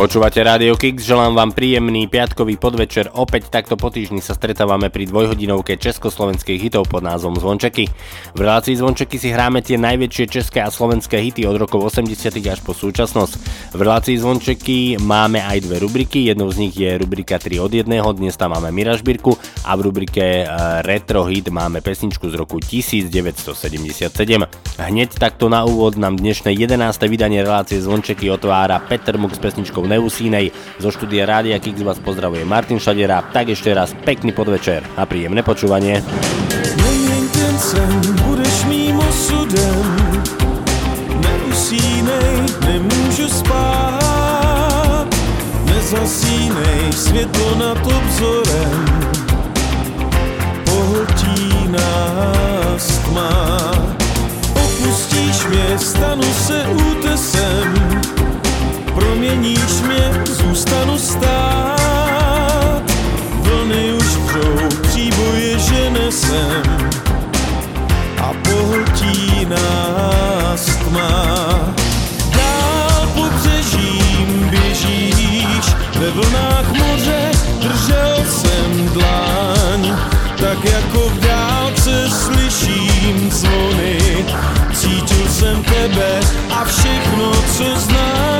Počúvate Rádio Kix, želám vám príjemný piatkový podvečer. Opäť takto po týždni sa stretávame pri dvojhodinovke československých hitov pod názvom Zvončeky. V relácii Zvončeky si hráme tie najväčšie české a slovenské hity od rokov 80 až po súčasnosť. V relácii Zvončeky máme aj dve rubriky, jednou z nich je rubrika 3 od 1, dnes tam máme Miražbírku a v rubrike eh, Retro Hit máme pesničku z roku 1977. Hneď takto na úvod nám dnešné 11. vydanie relácie Zvončeky otvára Peter Muk s pesničkou Neusínej. Zo štúdia Rádia Kix vás pozdravuje Martin Šadera. Tak ešte raz pekný podvečer a príjemné počúvanie. Nezasínej, světlo nad obzorem Pohltí nás tma Opustíš mě, stanu se útesem Proměníš mě, zůstanu stát. Vlny už přou, příboje že nesem A pohltí nás tma. Dál pobřežím běžíš Ve vlnách moře držel jsem dlaň. Tak jako v dálce slyším zvony Cítil jsem tebe a všechno, co znám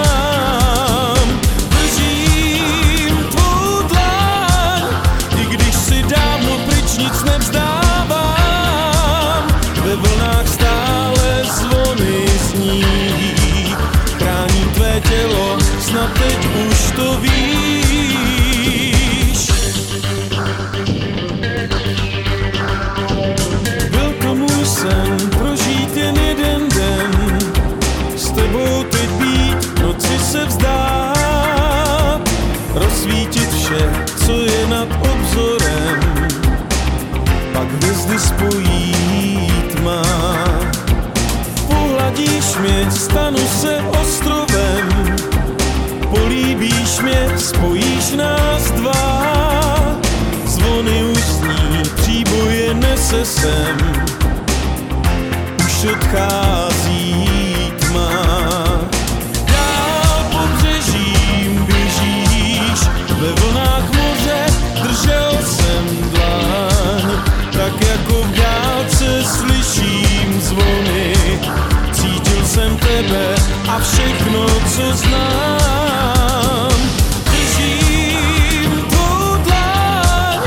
stanu se ostrovem. Políbíš mě, spojíš nás dva. Zvony už zní, příboje nese sem. Už odchází tma tebe a všechno, co znám. Držím tvou dlaň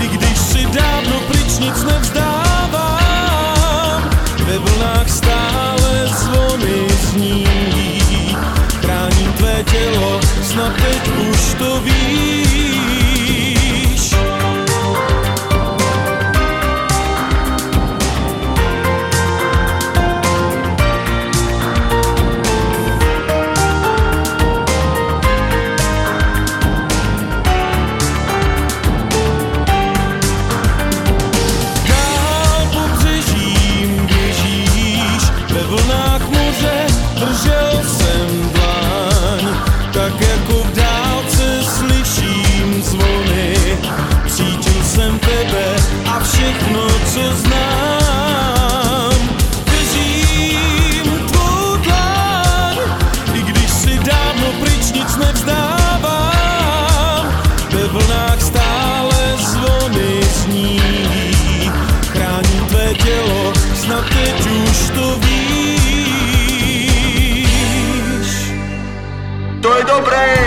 I když si dávno pryč nic nevzdávám. Ve vlnách stále zvony zní. Chráním tvé tělo, snad teď už to víš доброе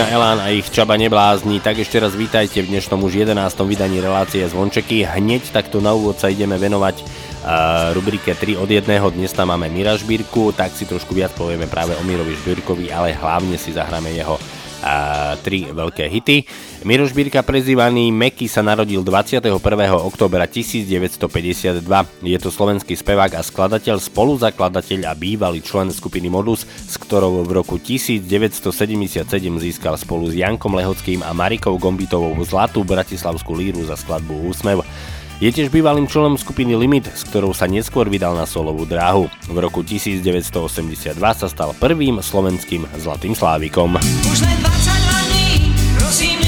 skupina Elán a ich Čaba neblázni, tak ešte raz vítajte v dnešnom už 11. vydaní relácie Zvončeky. Hneď takto na úvod sa ideme venovať uh, rubrike 3 od 1. Dnes tam máme Mira Žbírku, tak si trošku viac povieme práve o Mirovi Žbírkovi, ale hlavne si zahráme jeho uh, tri veľké hity. Miro Žbírka prezývaný Meky sa narodil 21. oktobra 1952. Je to slovenský spevák a skladateľ, spoluzakladateľ a bývalý člen skupiny Modus, s ktorou v roku 1977 získal spolu s Jankom Lehockým a Marikou Gombitovou zlatú bratislavskú líru za skladbu Úsmev. Je tiež bývalým členom skupiny Limit, s ktorou sa neskôr vydal na solovú dráhu. V roku 1982 sa stal prvým slovenským zlatým slávikom. Už len 20 dní, prosím,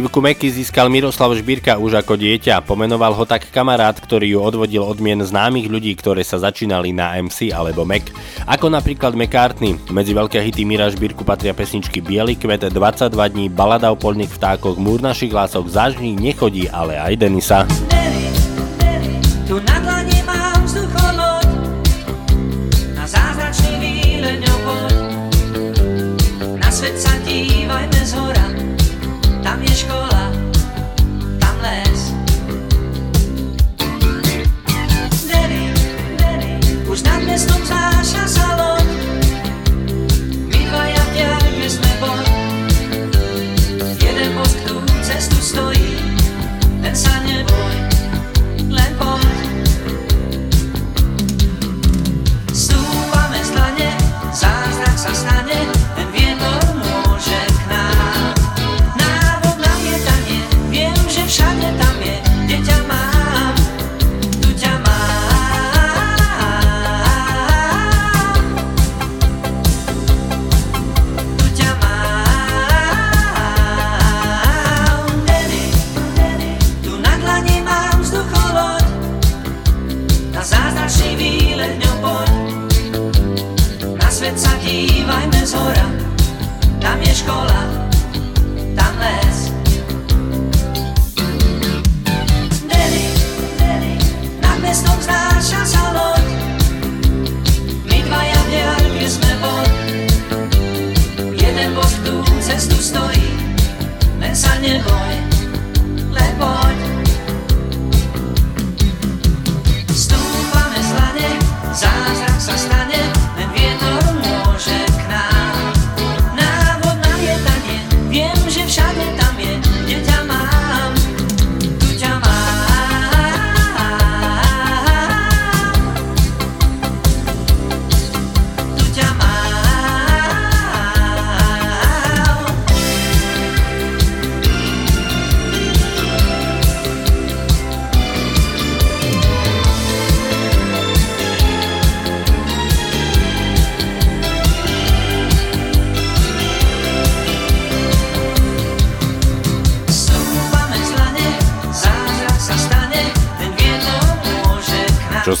Zivku Meky získal Miroslav Žbírka už ako dieťa. Pomenoval ho tak kamarát, ktorý ju odvodil od mien známych ľudí, ktoré sa začínali na MC alebo Mek. Ako napríklad McCartney. Medzi veľké hity Mira Žbírku patria pesničky Bielý kvet, 22 dní, Balada o polných vtákoch, Múr našich lások, zažní nechodí, ale aj Denisa. Denisa.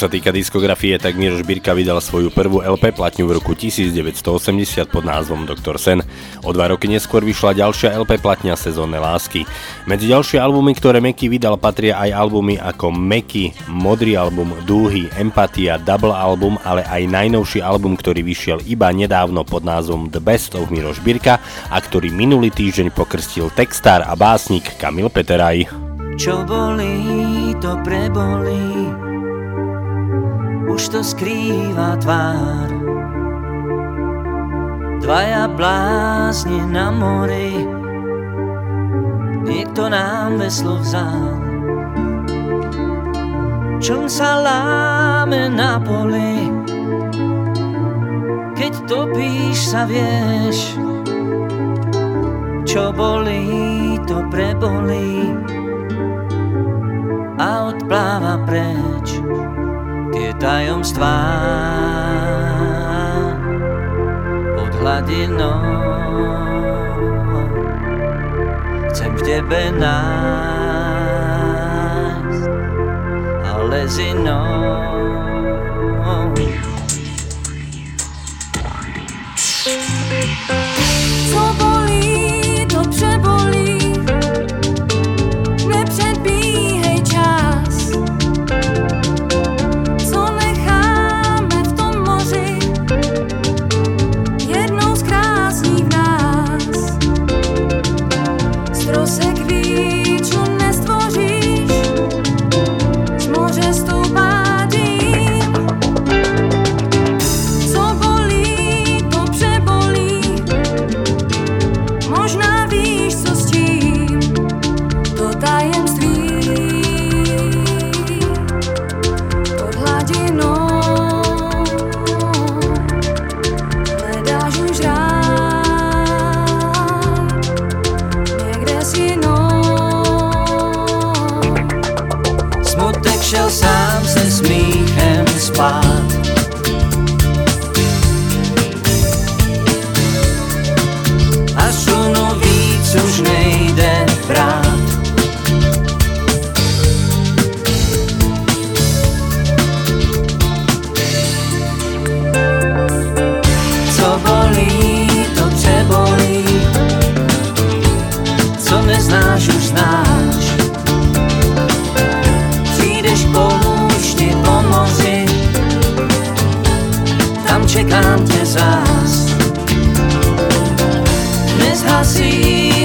Sa týka diskografie, tak Miroš Birka vydal svoju prvú LP platňu v roku 1980 pod názvom Dr. Sen. O dva roky neskôr vyšla ďalšia LP platňa Sezónne lásky. Medzi ďalšie albumy, ktoré Meky vydal, patria aj albumy ako Meky, Modrý album, Dúhy, Empatia, Double album, ale aj najnovší album, ktorý vyšiel iba nedávno pod názvom The Best of Miroš Birka a ktorý minulý týždeň pokrstil textár a básnik Kamil Peteraj. Čo bolí, to prebolí Už to skrýva tvár. Dvaja blázni na mori Niekto nám veslo vzal. Čln sa láme na poli Keď topíš sa vieš Čo bolí, to prebolí a odpláva preč tie tajomstvá pod hladinou. Chcem v tebe nájsť, ale s inou.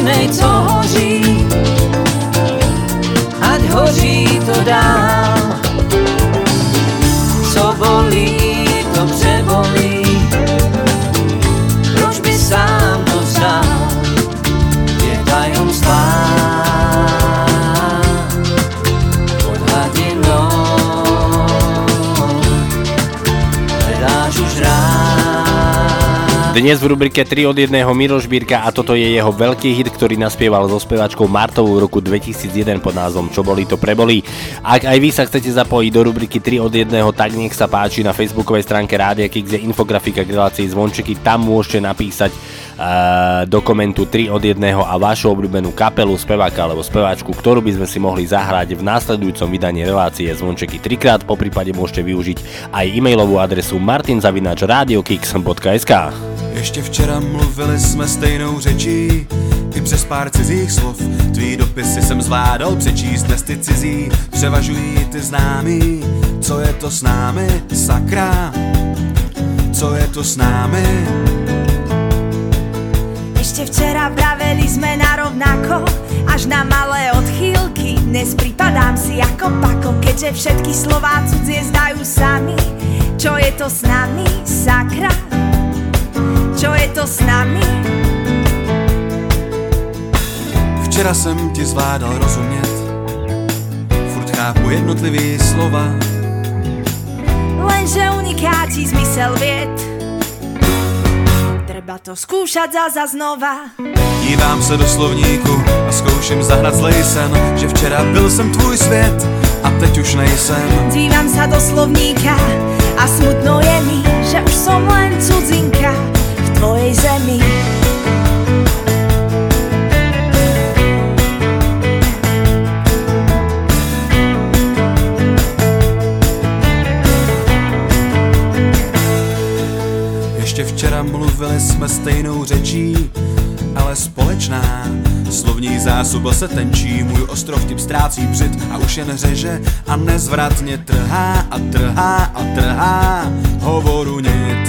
Nezhasínej, co hoří, ať hoří to dál. Dnes v rubrike 3 od 1 Miroš Bírka a toto je jeho veľký hit, ktorý naspieval so speváčkou Martou v roku 2001 pod názvom Čo boli to prebolí. Ak aj vy sa chcete zapojiť do rubriky 3 od 1, tak nech sa páči na facebookovej stránke Rádia Kix je infografika k relácii Zvončeky, tam môžete napísať do komentu 3 od 1 a vašu obľúbenú kapelu, speváka alebo speváčku, ktorú by sme si mohli zahrať v následujúcom vydaní relácie Zvončeky 3 krát, po prípade môžete využiť aj e-mailovú adresu martinzavinačradiokix.sk Ještě včera mluvili jsme stejnou řečí, i přes pár cizích slov. Tvý dopisy jsem zvládal přečíst, dnes ty cizí převažují ty známý. Co je to s námi, sakra? Co je to s námi? Ešte včera vraveli sme na rovnako Až na malé odchýlky Dnes pripadám si ako pako Keďže všetky slová cudzie zdajú sami Čo je to s nami, sakra? Čo je to s nami? Včera jsem ti zvládal rozumět, furt chápu jednotlivý slova. Lenže uniká ti zmysel vied Treba to skúšať za znova Dívám se do slovníku a zkouším zahrát zlej sen, že včera byl jsem tvůj svět a teď už nejsem. Dívam sa do slovníka a smutno je mi, že už som len cudzinka v tvojej zemi. Včera mluvili jsme stejnou řečí, ale společná Slovní zásoba se tenčí, můj ostrov tip ztrácí břit a už jen řeže a nezvratně trhá a trhá a trhá hovoru nit.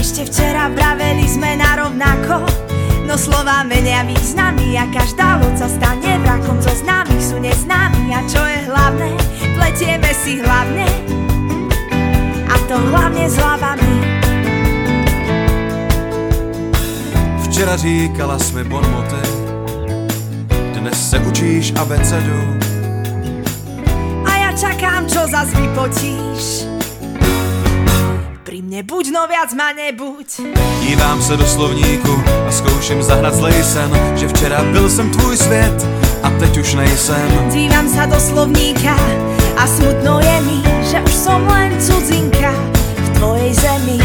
Ešte včera vraveli sme na rovnako No slova menia významy a každá loď sa stane vrakom Zo známych sú neznámi a čo je hlavné? Pletieme si hlavne to hlavne s hlavami Včera říkala jsme bonmoty, dnes se učíš abecedu. A ja čakám, čo zas vypotíš Pri mne buď, no viac ma nebuď Dívám se do slovníku a zkouším zahnat zlej sen, že včera byl jsem tvůj svět a teď už nejsem. Dívam sa do slovníka a smutno je mi, že už som len cudzinka v tvojej zemi.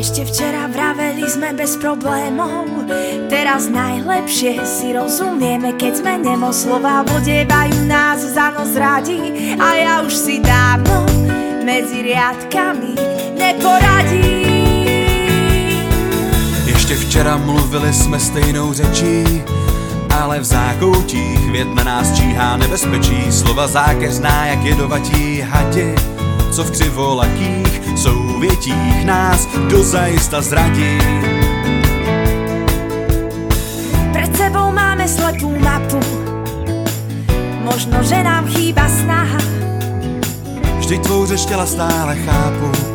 Ešte včera vraveli sme bez problémov Teraz najlepšie si rozumieme Keď sme nemo slova vodevajú nás za nos radi A ja už si dávno medzi riadkami neporadím Ještě včera mluvili jsme stejnou řečí, ale v zákoutích věd na nás číhá nebezpečí. Slova zákeř zná jak jedovatí hadi, co v křivolakých souvětích nás dozajista zradí. Pred sebou máme slepú mapu Možno, že nám chýba snaha Vždyť tvou řeč těla stále chápu,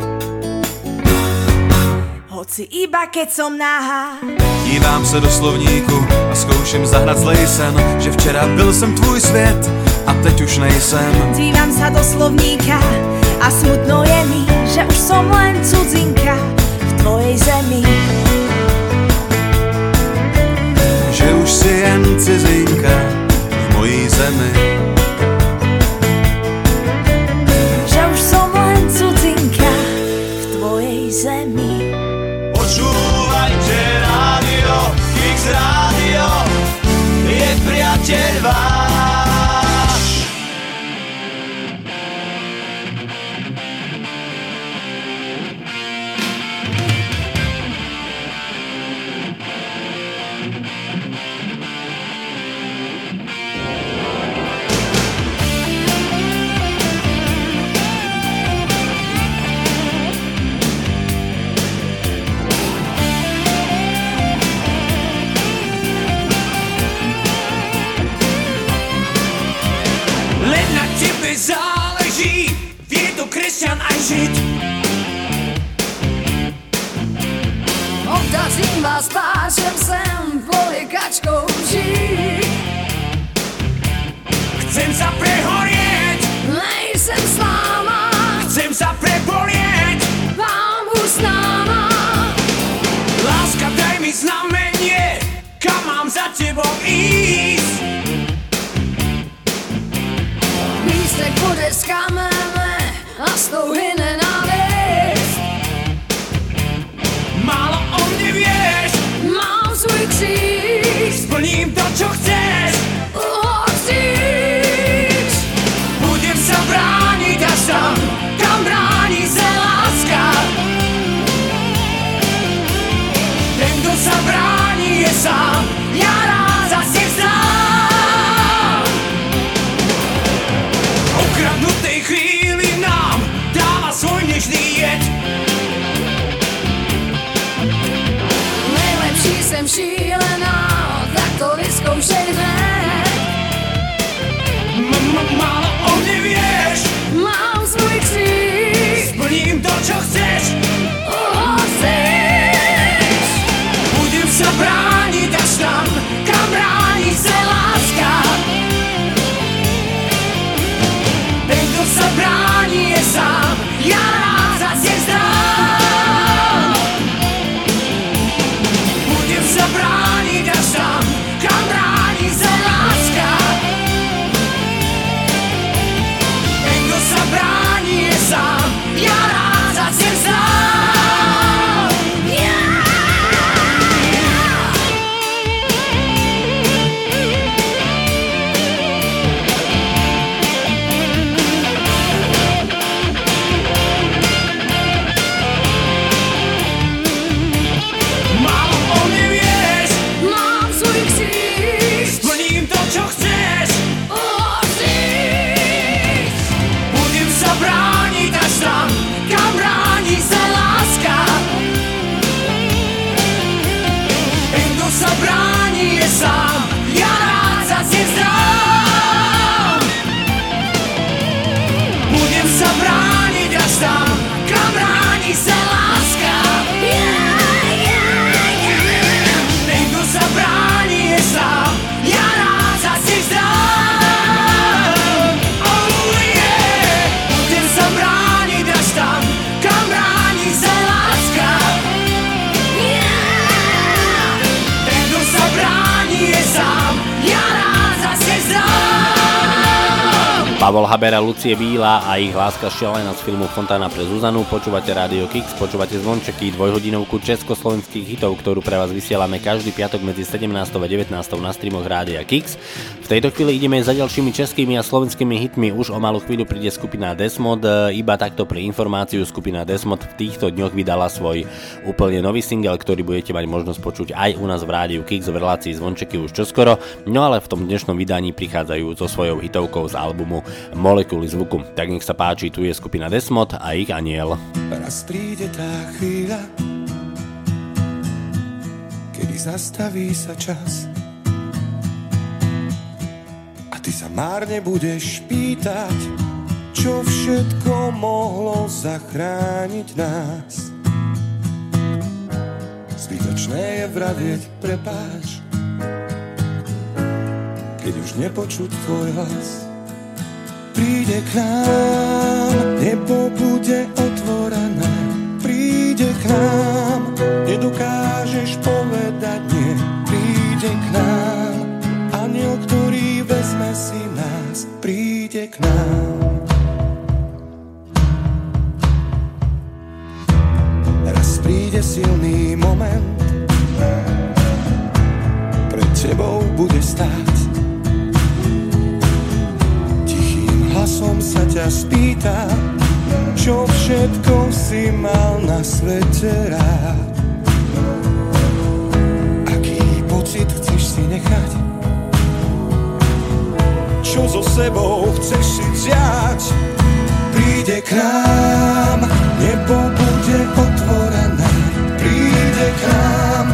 Hoci iba keď som nahá Dívám se do slovníku a zkouším zahnat zlej sen, že včera byl jsem tvůj svět a teď už nejsem. Dívam sa do slovníka a smutno je mi, že už som len cudzinka v tvojej zemi. Že už si jen cizinka v mojí zemi. Žid. Obdařím vás pášem sem, poliekačkou žít. Chcem sa prehorieť, Nejsem s váma, chcem sa prebolieť. pán Bůh s náma. Láska, daj mi znamenie, kam mám za tebou ísť. side. Pavol Haber a Lucie Bíla a ich láska šialená z filmu Fontána pre Zuzanu. Počúvate Radio Kix, počúvate zvončeky, dvojhodinovku československých hitov, ktorú pre vás vysielame každý piatok medzi 17. a 19. na streamoch Rádia Kix. V tejto chvíli ideme za ďalšími českými a slovenskými hitmi. Už o malú chvíľu príde skupina Desmod. Iba takto pre informáciu skupina Desmod v týchto dňoch vydala svoj úplne nový single, ktorý budete mať možnosť počuť aj u nás v Rádiu Kix v relácii zvončeky už čoskoro. No ale v tom dnešnom vydaní prichádzajú so svojou hitovkou z albumu Molekuly zvuku. Tak nech sa páči, tu je skupina Desmod a ich aniel. Raz príde tá chvíľa, kedy zastaví sa čas. A ty sa márne budeš pýtať, čo všetko mohlo zachrániť nás. Zbytočné je vravieť prepáč, keď už nepočuť tvoj hlas. Príde k nám, nebo bude otvorené. Príde k nám, nedokážeš povedať nie. Príde k nám, aniel, ktorý vezme si nás. Príde k nám. Raz príde silný moment, pred tebou bude stáť hlasom sa ťa spýta, čo všetko si mal na svete rád. Aký pocit chceš si nechať? Čo so sebou chceš si vziať? Príde k nám, nebo bude otvorené. Príde k nám,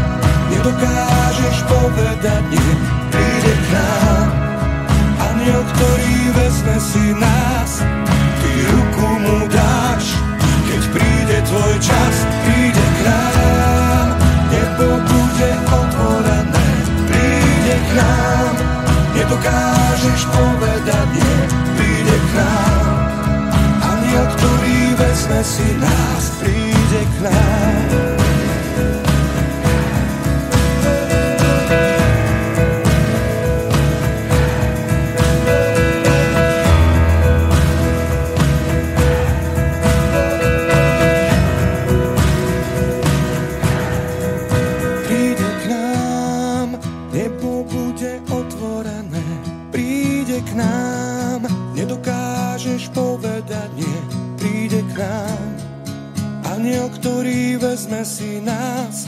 nedokážeš povedať nie. Príde k nám, aniel, ktorý vezme si nás, ty ruku mu dáš, keď príde tvoj čas, príde k nám, nebo bude otvorené, príde k nám, nedokážeš povedať nie, príde k nám, aniel, ktorý vezme si nás, príde k nám. Ktorý vezme si nás.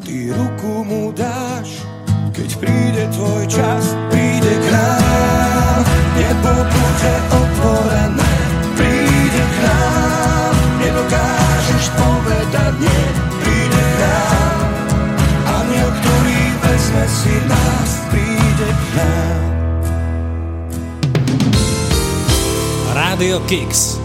Ty ruku mu dáš, keď príde tvoj čas. Príde k nám, nebo bude otvorené. Príde k nám, nedokážeš povedať nie. Príde k nám, aniel, ktorý vezme si nás, príde k nám. Radio Kicks.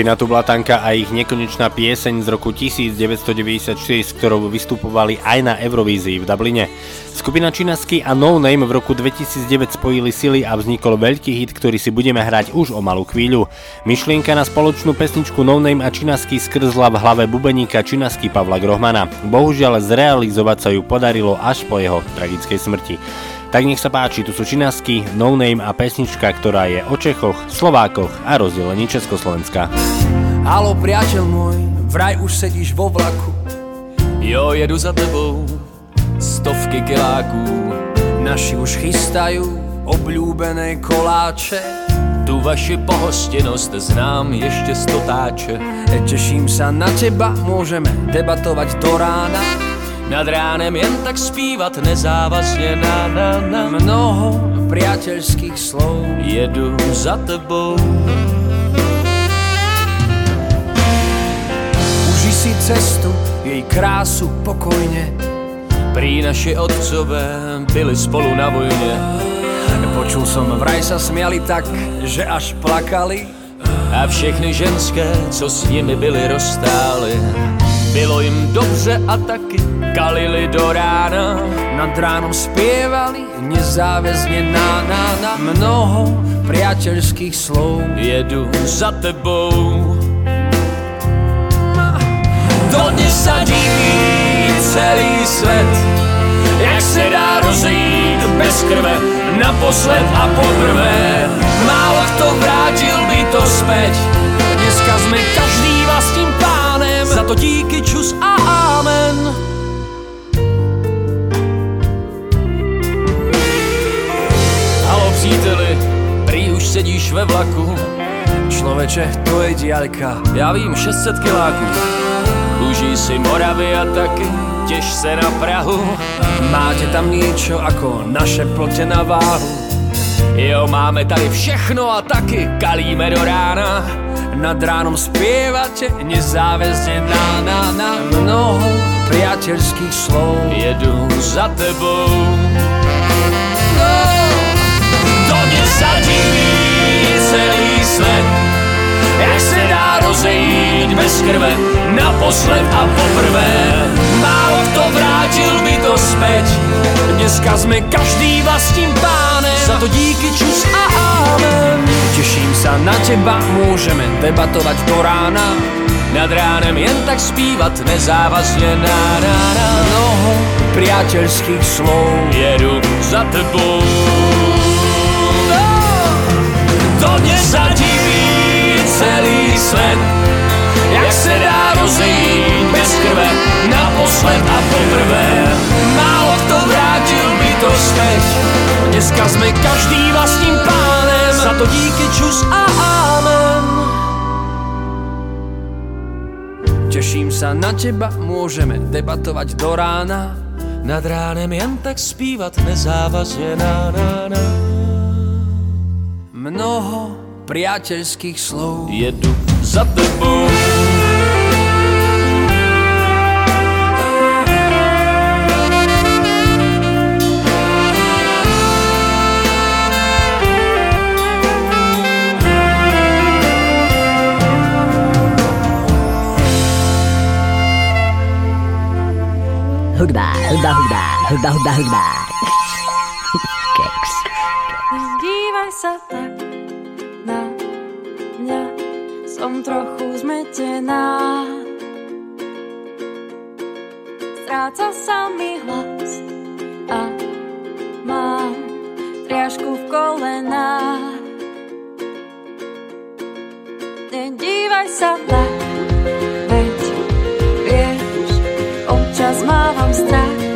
Skupina Tublatanka a ich nekonečná pieseň z roku 1996, s ktorou vystupovali aj na Eurovízii v Dubline. Skupina Činasky a No Name v roku 2009 spojili sily a vznikol veľký hit, ktorý si budeme hrať už o malú chvíľu. Myšlienka na spoločnú pesničku No Name a Činasky skrzla v hlave bubeníka Činasky Pavla Grohmana. Bohužiaľ zrealizovať sa ju podarilo až po jeho tragickej smrti. Tak nech sa páči, tu sú Činasky, No Name a pesnička, ktorá je o Čechoch, Slovákoch a rozdelení Československa. Halo priateľ môj, vraj už sedíš vo vlaku. Jo, jedu za tebou, stovky kiláků. Naši už chystajú obľúbené koláče. Tu vaši pohostinnosť znám ešte stotáče. Teším sa na teba, môžeme debatovať do rána Nad ránem jen tak zpívat nezávazne na na na. Mnoho priateľských slov Jedu za tebou. Uži si cestu, jej krásu pokojne Prý naši otcové byli spolu na vojne Počul som, vraj sa smiali tak, že až plakali A všechny ženské, co s nimi byli rozstáli Bylo jim dobře a taky kalili do rána. Nad ránom spievali nezáväzne na, na, na. Mnoho priateľských slov Jedu za tebou. Dodnes sa diví celý svet Jak se dá rozejít bez krve Naposled a poprvé Málo kto vrátil to späť. Dneska sme každý vlastným pánem. Za to díky čus a amen. Halo příteli, prý už sedíš ve vlaku? Človeče, to je diaľka. Já vím 600 kiláků. Užij si Moravy a taky Těž se na Prahu. Máte tam niečo ako naše plote na váhu Jo, máme tady všechno a taky kalíme do rána. Nad ránom spievate nezáväzne na, na, na Mnoho priateľských slov. Jedu za tebou. No, Dodnes sa diví celý svet Jak se dá rozejít bez krve Naposled a poprvé. Málo kto vrátil by to späť Dneska sme každý vlastním pánem Za to díky čus a amen. Teším sa na teba, môžeme debatovať do rána. Nad ránem jen tak zpívat nezávazne na na na. Mnoho priateľských slov Jedu za tebou. No, Dodnes sa diví celý svet Jak se dá rozejít bez krve Naposled a poprvé. Málo kto to späť Dneska sme každý vlastním pánem. Za to díky čus a amen. Teším sa na teba, môžeme debatovať do rána. Nad ránem jen tak zpívat nezávazne na na. Mnoho priateľských slov. Jedu za tebou Hudba, hudba, hudba, hudba, hudba, hudba. Keks. Dívaj sa tak na mňa, som trochu zmetená. Stráca sa mi hlas a mám triažku v kolenách. Nedívaj sa tak, złapałam strach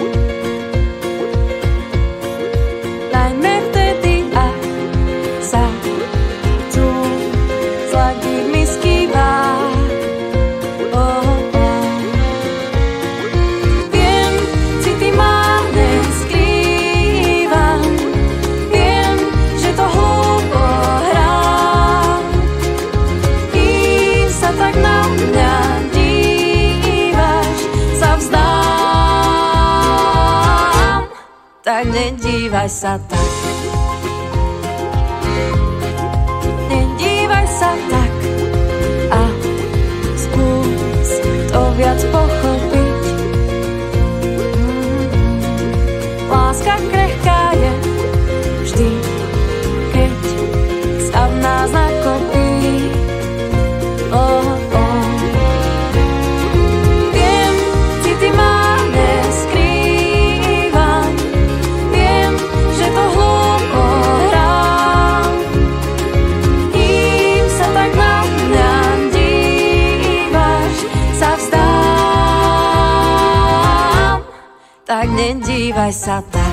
Tak nedívaj i sat stata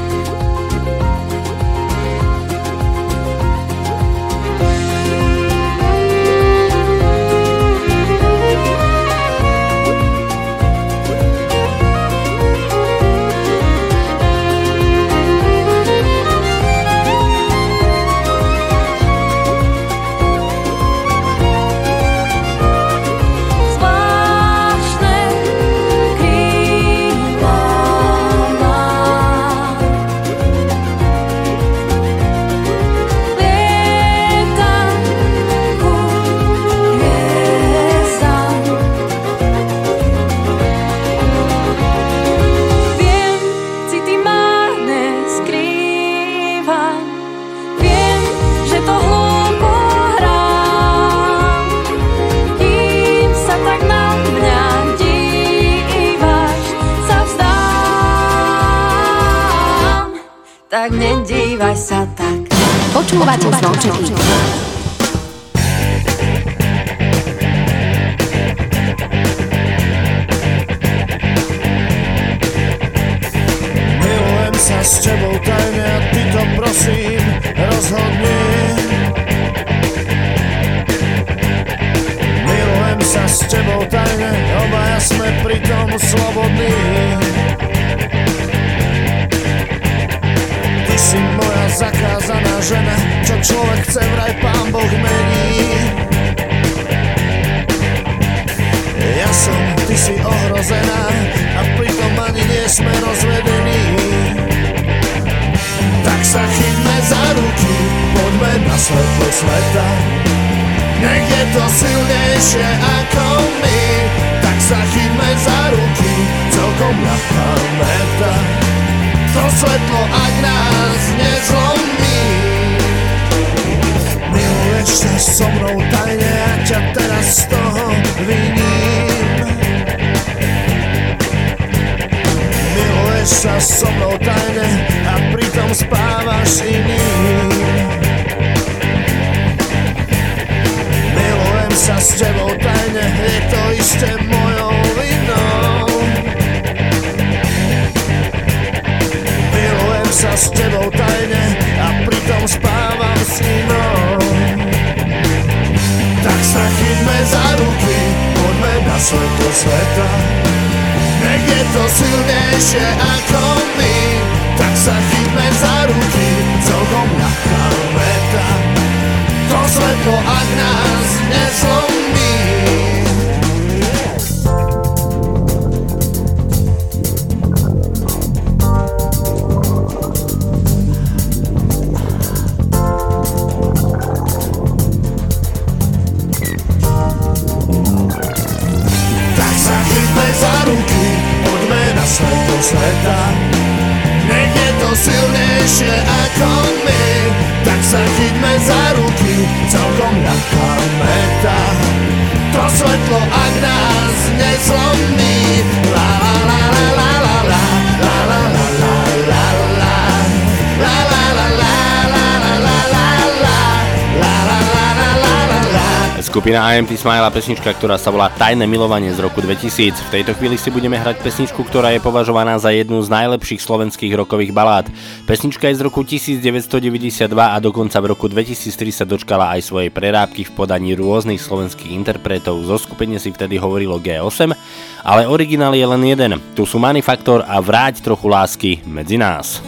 Počúvate zvončeky. Milujem sa s tebou tajne a ty to prosím rozhodni Milujem sa s tebou tajne, obaja sme pritom slobodní si moja zakázaná žena, čo človek chce vraj pán Boh mení Ja som, ty si ohrozená a pritom ani nie sme rozvedení. Tak sa chytme za ruky, poďme na svetlo sveta. Nech je to silnejšie ako my, tak sa chytme za ruky, celkom ľahká meta. To svetlo, ak nás nezlomí, Miluješ sa so mnou tajne a ťa teraz z toho viním Miluješ sa so mnou tajne a pritom spávaš iným. Milujem sa s tebou tajne, je to isté mojou sa s tebou tajne a pritom spávam s inou Tak sa chytme za ruky, poďme na svetlo sveta. Nech je to silnejšie ako my. Tak sa chytme za ruky, Skupina IMT Smile a pesnička, ktorá sa volá Tajné milovanie z roku 2000. V tejto chvíli si budeme hrať pesničku, ktorá je považovaná za jednu z najlepších slovenských rokových balád. Pesnička je z roku 1992 a dokonca v roku 2003 sa dočkala aj svojej prerábky v podaní rôznych slovenských interpretov. Zo skupenie si vtedy hovorilo G8, ale originál je len jeden. Tu sú Manifaktor a Vráť trochu lásky medzi nás.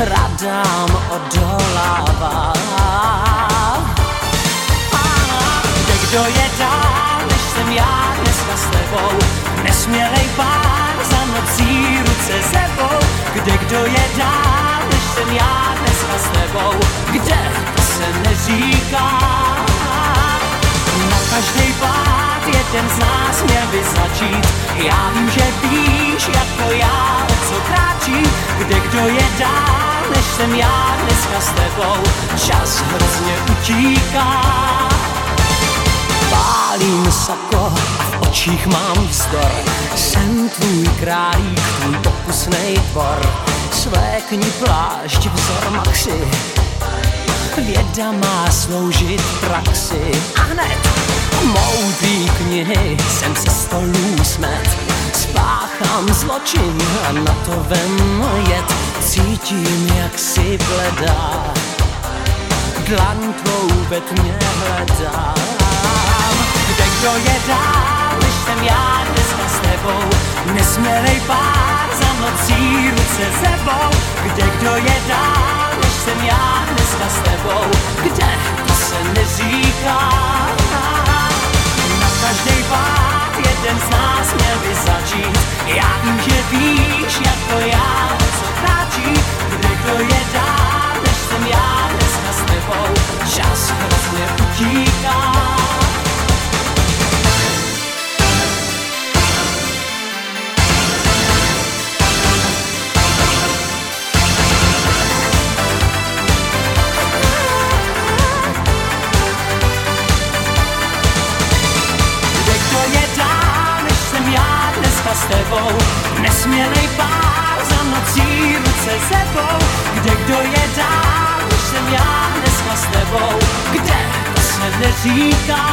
radám odolává. kde kdo je dál, než jsem já dneska s tebou, nesmělej pár za nocí ruce sebou. Kde kdo je dál, než jsem já dneska s tebou, kde se neříká. Na každej pár jeden z nás měl by začít. Já vím, že víš, jako já, o co kráčí, kde kdo je dál, než jsem já dneska s tebou. Čas hrozně utíká. Pálím sako a v očích mám vzdor. Jsem tvůj králík, tvůj pokusnej tvor. Svékni plášť, vzor maxi. Věda má sloužit praxi a hned moudrý knihy jsem se stolů smet. Spáchám zločin a na to vem jet. Cítím, jak si bledá. Dlaň tvou ve tmě hledám. Kde kdo je dál, než jsem já dneska s tebou? Nesmělej pár za nocí ruce sebou Kde kdo je dál, než jsem já dneska s tebou? Kde, to se neříká Každý pád jeden z nás měl by začít. Já vím, že víš, jako já, o co kráčí Kde kdo je dál, než jsem já dneska s tebou? Čas hrozně utíká tebou Nesmělej pár za nocí ruce sebou. Kde kdo je dál, než jsem já dneska s tebou. Kde, to se neříká?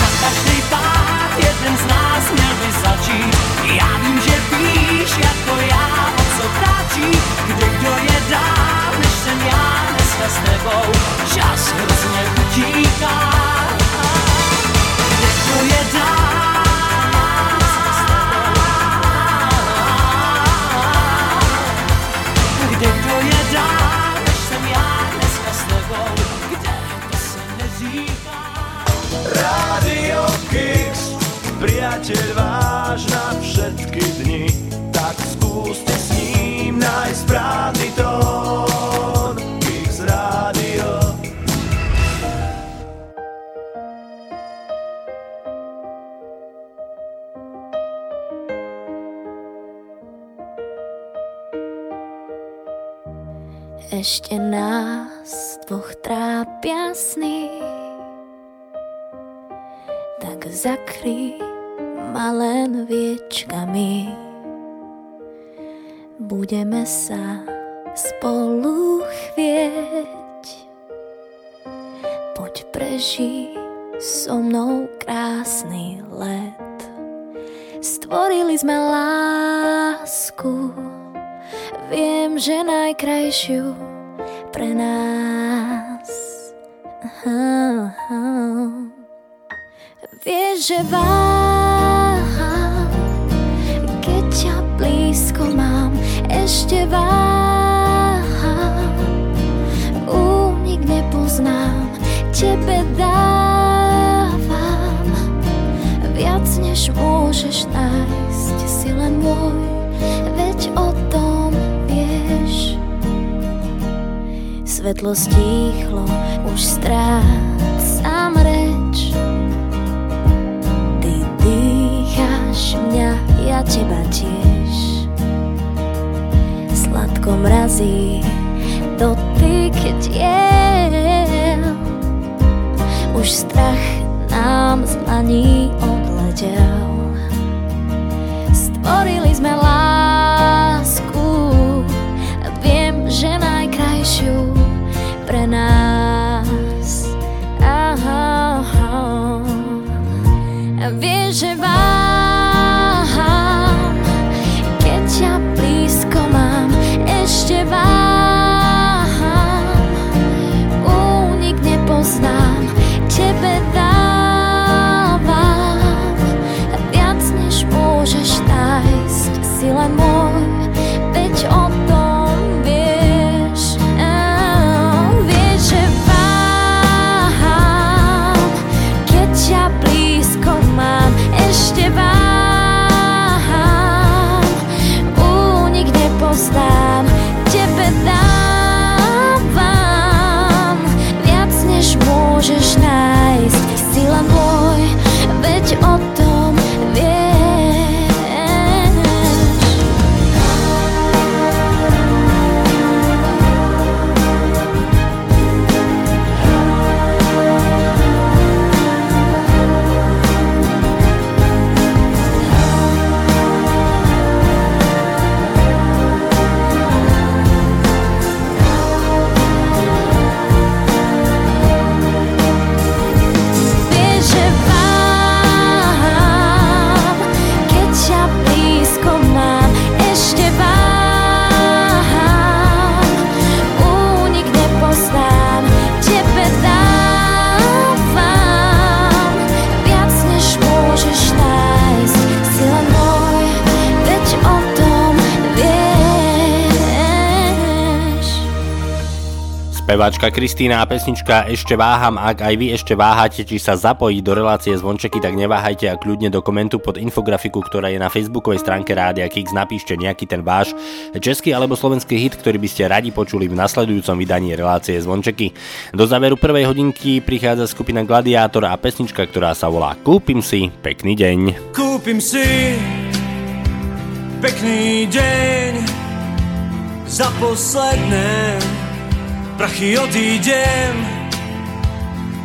Na každý pád jeden z nás měl by začít. Já vím, že víš, jako já, o co kráčí. Kde kdo je dál, než jsem já dneska s tebou. Čas hrozně utíká. Kde kdo je dál priateľ váš na všetky dni, tak skúste s ním nájsť správny tón. Kix Radio. Ešte nás dvoch trápia sny Tak zakry ma len viečkami Budeme sa spolu chvieť Poď preži so mnou krásny let Stvorili sme lásku Viem, že najkrajšiu pre nás. Aha, aha. Vieš, že váham, blízko mám, ešte váham. Únik nepoznám, tebe dávam viac, než môžeš nájsť, si len môj, veď o tom vieš. Svetlo stíchlo, už strácam reč. Ty dýcháš mňa, ja teba tiež. Sladko mrazí dotyk diel. Už strach nám z dlaní odletel. Stvorili sme lásku, viem, že najkrajšiu pre nás. Aha, aha. Vieš, že váham, Speváčka Kristýna a pesnička Ešte váham, ak aj vy ešte váhate, či sa zapojiť do relácie zvončeky, tak neváhajte a kľudne do komentu pod infografiku, ktorá je na facebookovej stránke Rádia Kix, napíšte nejaký ten váš český alebo slovenský hit, ktorý by ste radi počuli v nasledujúcom vydaní relácie zvončeky. Do záveru prvej hodinky prichádza skupina Gladiátor a pesnička, ktorá sa volá Kúpim si, pekný deň. Kúpim si pekný deň za posledné prachy odídem.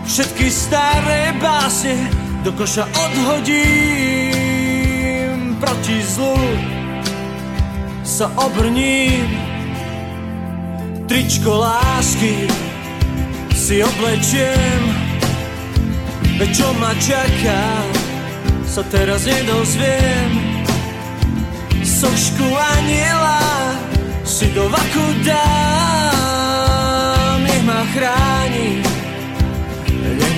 Všetky staré básne do koša odhodím. Proti zlu sa obrním. Tričko lásky si oblečiem. Veď čo ma čaká, sa teraz nedozviem. Sošku aniela si do vaku dám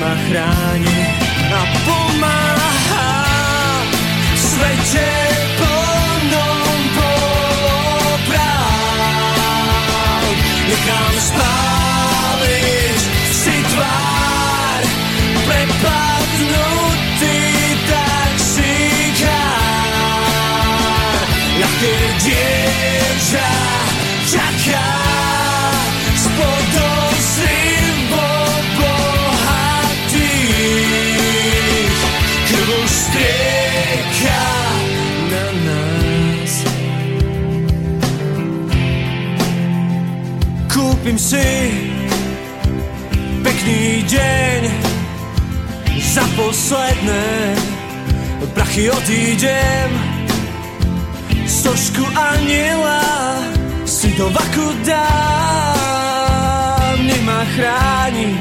ma chráni Kúpim si pekný deň za posledné prachy odídem. Sošku aniela si do vaku dám. Nech ma chráni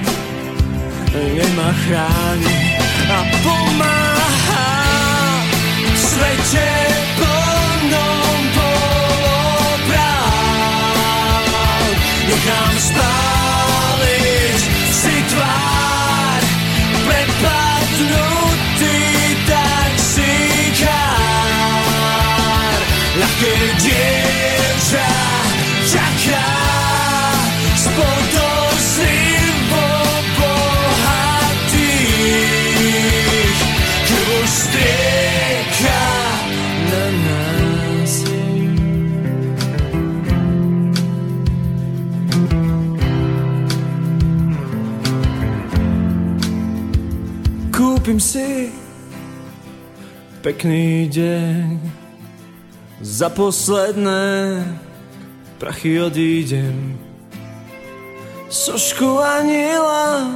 nech ma chráni a pomáha svete spáliť si tvár prepadnutý Kúpim si pekný deň. Za posledné prachy odídem. Sošku aniela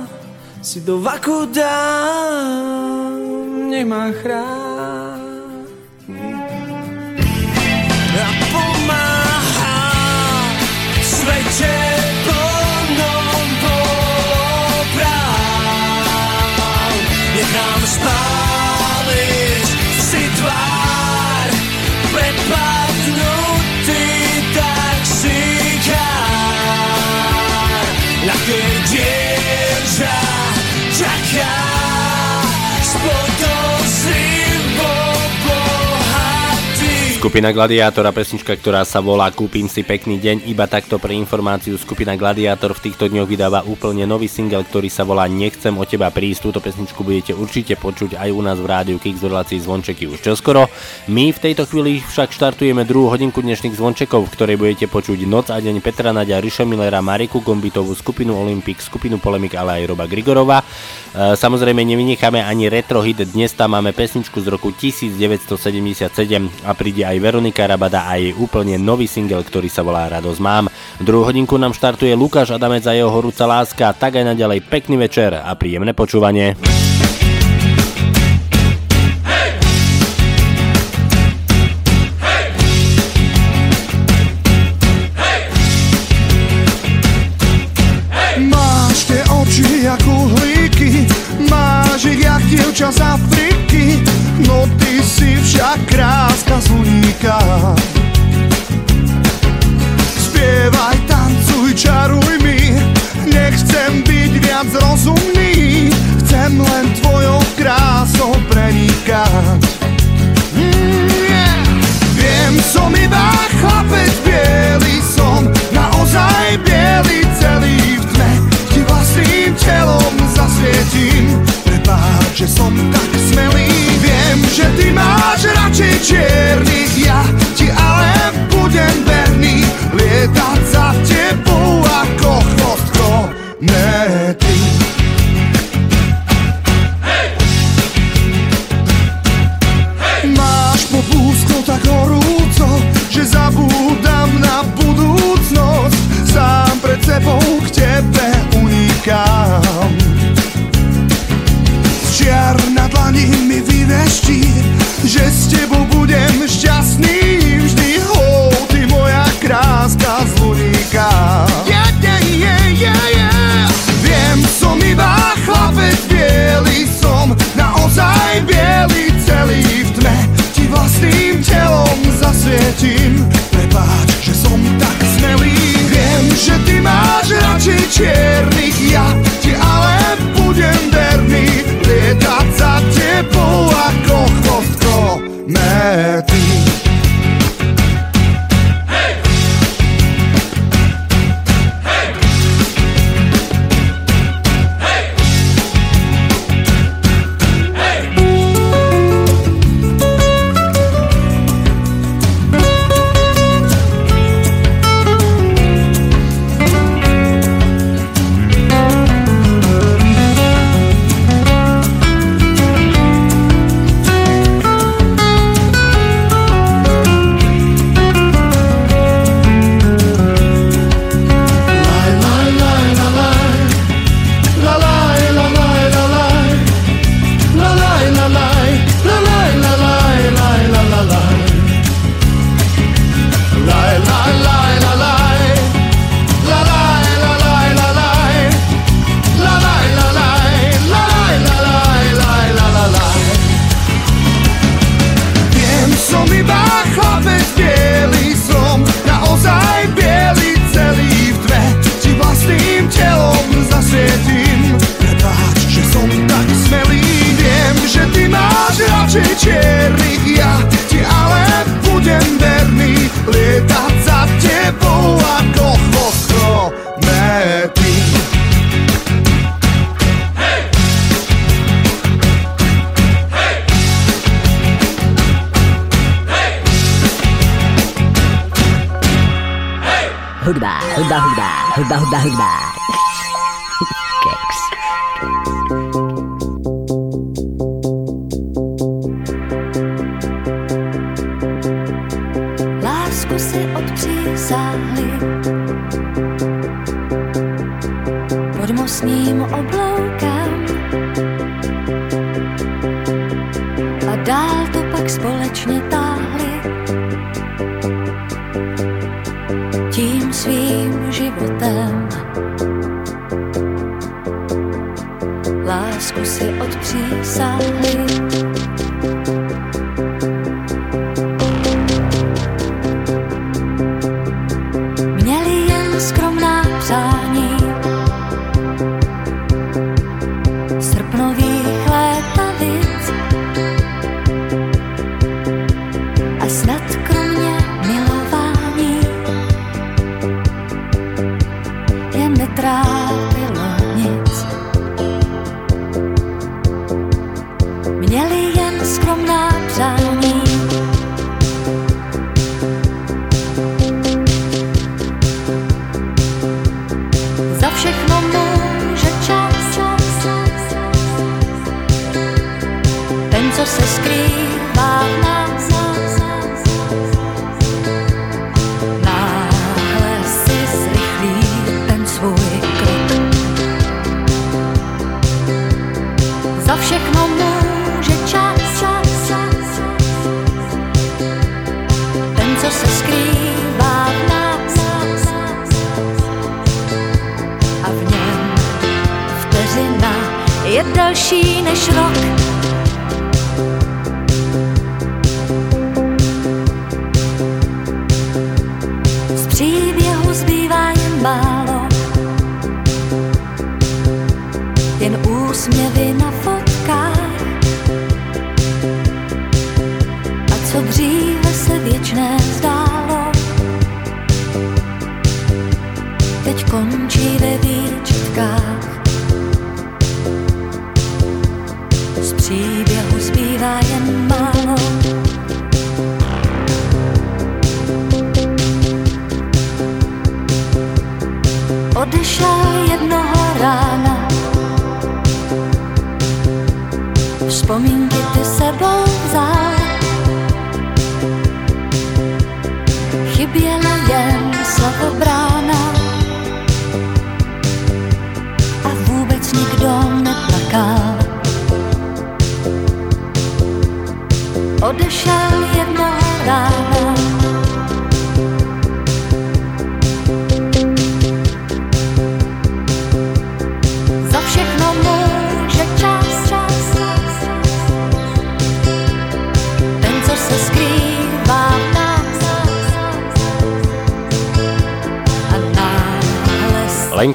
si do vaku dám. Nech ma Skupina Gladiátor a pesnička, ktorá sa volá Kúpim si pekný deň. Iba takto pre informáciu skupina Gladiátor v týchto dňoch vydáva úplne nový single, ktorý sa volá Nechcem o teba prísť. Túto pesničku budete určite počuť aj u nás v rádiu Kix v relácii Zvončeky už čoskoro. My v tejto chvíli však štartujeme druhú hodinku dnešných zvončekov, v ktorej budete počuť Noc a deň Petra Nadia, Riša Millera, Mariku Gombitovú, skupinu Olympic, skupinu Polemik, ale aj Roba Grigorova. E, Samozrejme nevynecháme ani retro hit, dnes tam máme pesničku z roku 1977 a príde aj Veronika Rabada a jej úplne nový single, ktorý sa volá Radosť mám. Druhú hodinku nám štartuje Lukáš Adamec a jeho horúca láska, tak aj naďalej pekný večer a príjemné počúvanie. Som iba chlapec biely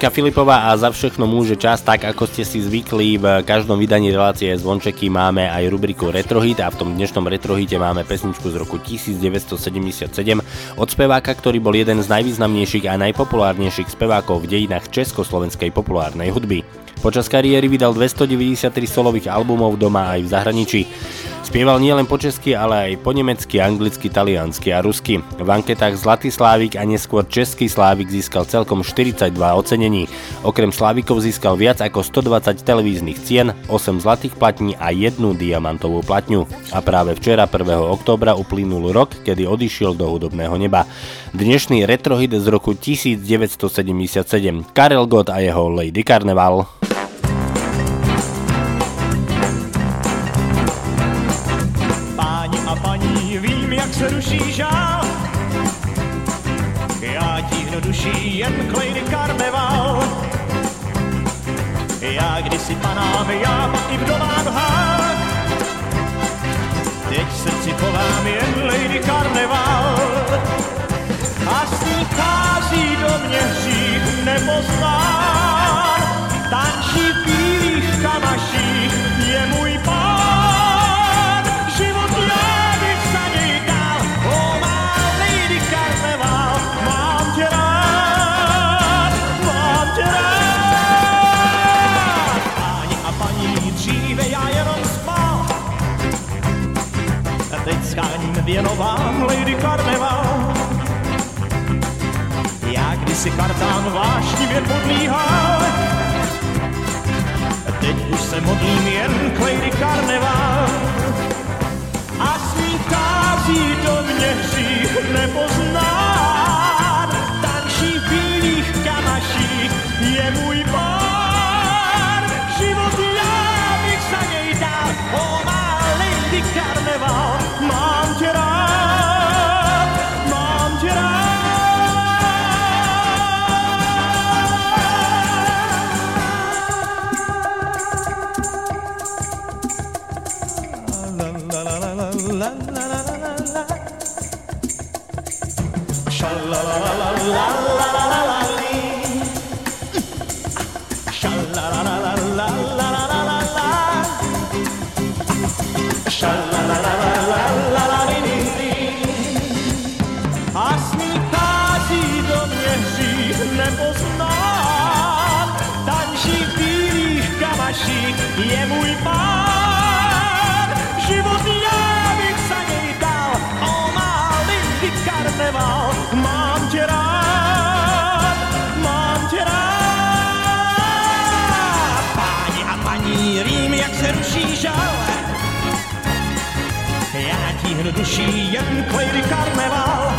Lenka Filipová a za všechno môže čas, tak ako ste si zvykli v každom vydaní relácie Zvončeky máme aj rubriku Retrohit a v tom dnešnom Retrohite máme pesničku z roku 1977 od speváka, ktorý bol jeden z najvýznamnejších a najpopulárnejších spevákov v dejinách československej populárnej hudby. Počas kariéry vydal 293 solových albumov doma aj v zahraničí. Spieval nielen po česky, ale aj po nemecky, anglicky, taliansky a rusky. V anketách Zlatý Slávik a neskôr Český Slávik získal celkom 42 ocenení. Okrem Slávikov získal viac ako 120 televíznych cien, 8 zlatých platní a jednu diamantovú platňu. A práve včera 1. októbra uplynul rok, kedy odišiel do hudobného neba. Dnešný retrohit z roku 1977. Karel Gott a jeho Lady Carnival. Ruší žál. Já tíhnu duší jen k Lady Carnival. Já kdysi panám, já pak i vdovám hák. Teď srdci chovám jen Lady Carnival. A chází do mě hřích nepoznán. Scháním věnovám Lady Carnival. Já kdysi kartán vášnivě podlíhal, teď už se modlím jen k Lady Carnival. A s do mě hřích nepoznán, tančí bílých kamaších, je můj pán. Tíhnu duší jen k Lady Carnival.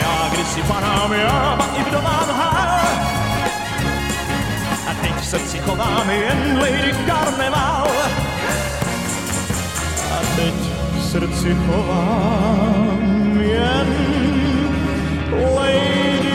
Já kdysi panám, já pak i vdovám hál. A teď v srdci chovám jen Lady Carnival. A teď v srdci chovám jen Lady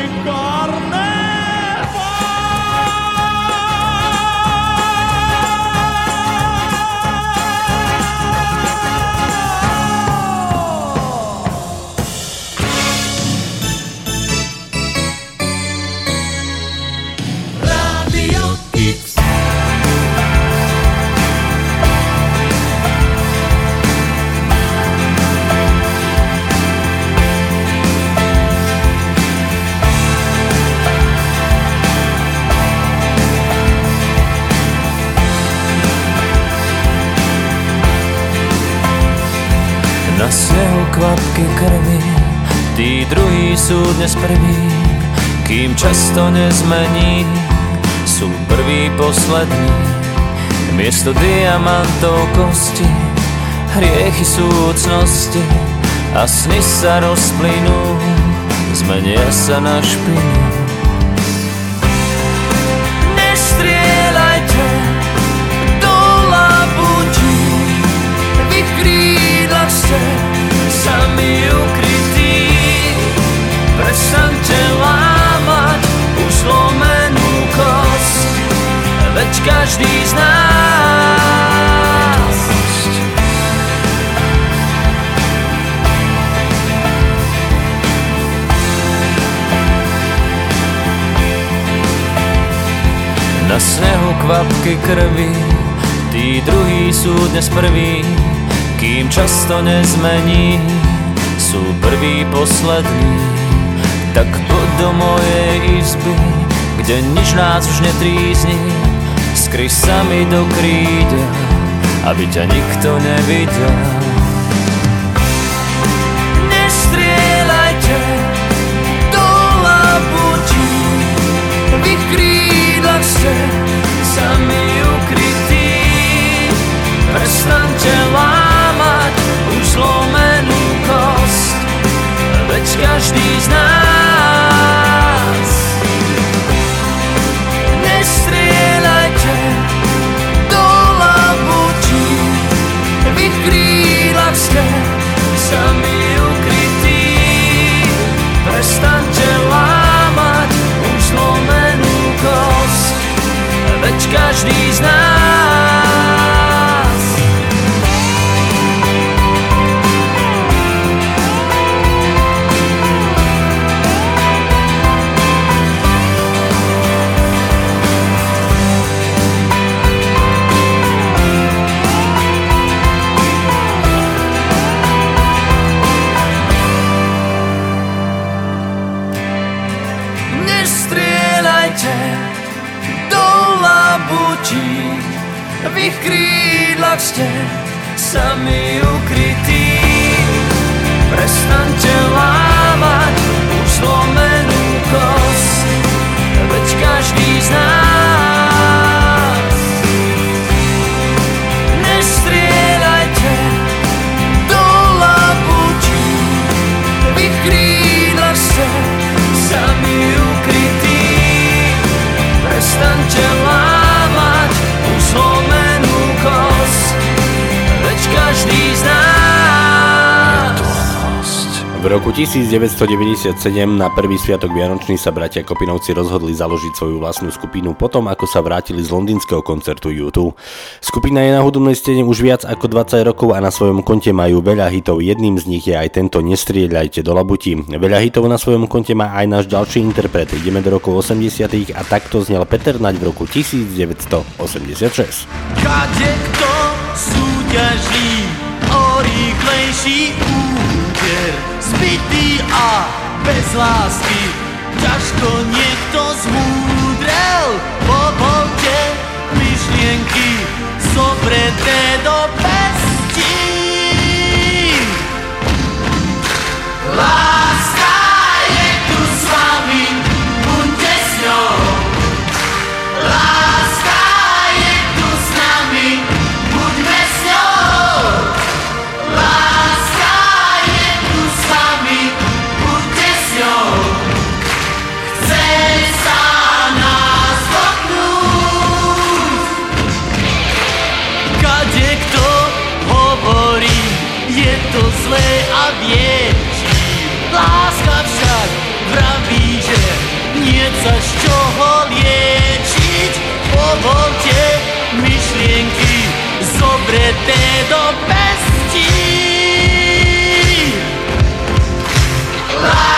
Snehu kvapky krvi, tí druhí sú dnes prví, kým často nezmení, sú prví poslední. Miesto diamantov kosti, hriechy súcnosti a sny sa rozplynú, zmenia sa na špinu. ukrytý. Prestaňte lámať uslomenú kost Veď každý z nás. Na snehu kvapky krvi Tí druhí sú dnes prví Kým často nezmení. Sú prví poslední. Tak poď do mojej izby Kde nič nás už netrízni. Skry sa mi do kríďa Aby ťa nikto nevidel. Nestrieľajte do labutí V ich krídlach ste sami ukrytí. Prestaňte lámať už zlomenú kost Veď každý z nás. Nestrieľajte do labutí V ich krídlach ste sami ukrytí. Prestaňte lámať už zlomenú kost Veď každý z nás krídlach ste sami ukrytí. Prestaňte lámať už zlomenú kost Veď každý z nás. Nestrieľajte do labutí V ich krídlach ste sami ukrytí. Prestaňte V roku 1997 na prvý sviatok Vianočný sa bratia Kopinovci rozhodli založiť svoju vlastnú skupinu potom, ako sa vrátili z londýnskeho koncertu U2. Skupina je na hudobnej scéne už viac ako 20 rokov a na svojom konte majú veľa hitov. Jedným z nich je aj tento Nestrieľajte do labutí. Veľa hitov na svojom konte má aj náš ďalší interpret. Ideme do rokov 80 a takto znel Peter Naď v roku 1986. Kade kto súťaží o rýchlejší úder Zbytý a bez lásky. Ťažko niekto zmúdrel Povolte myšlienky Zopreté do pestí Láska Chcesz czego lecić? Powolcie myślenki Zobrete do bestii Life.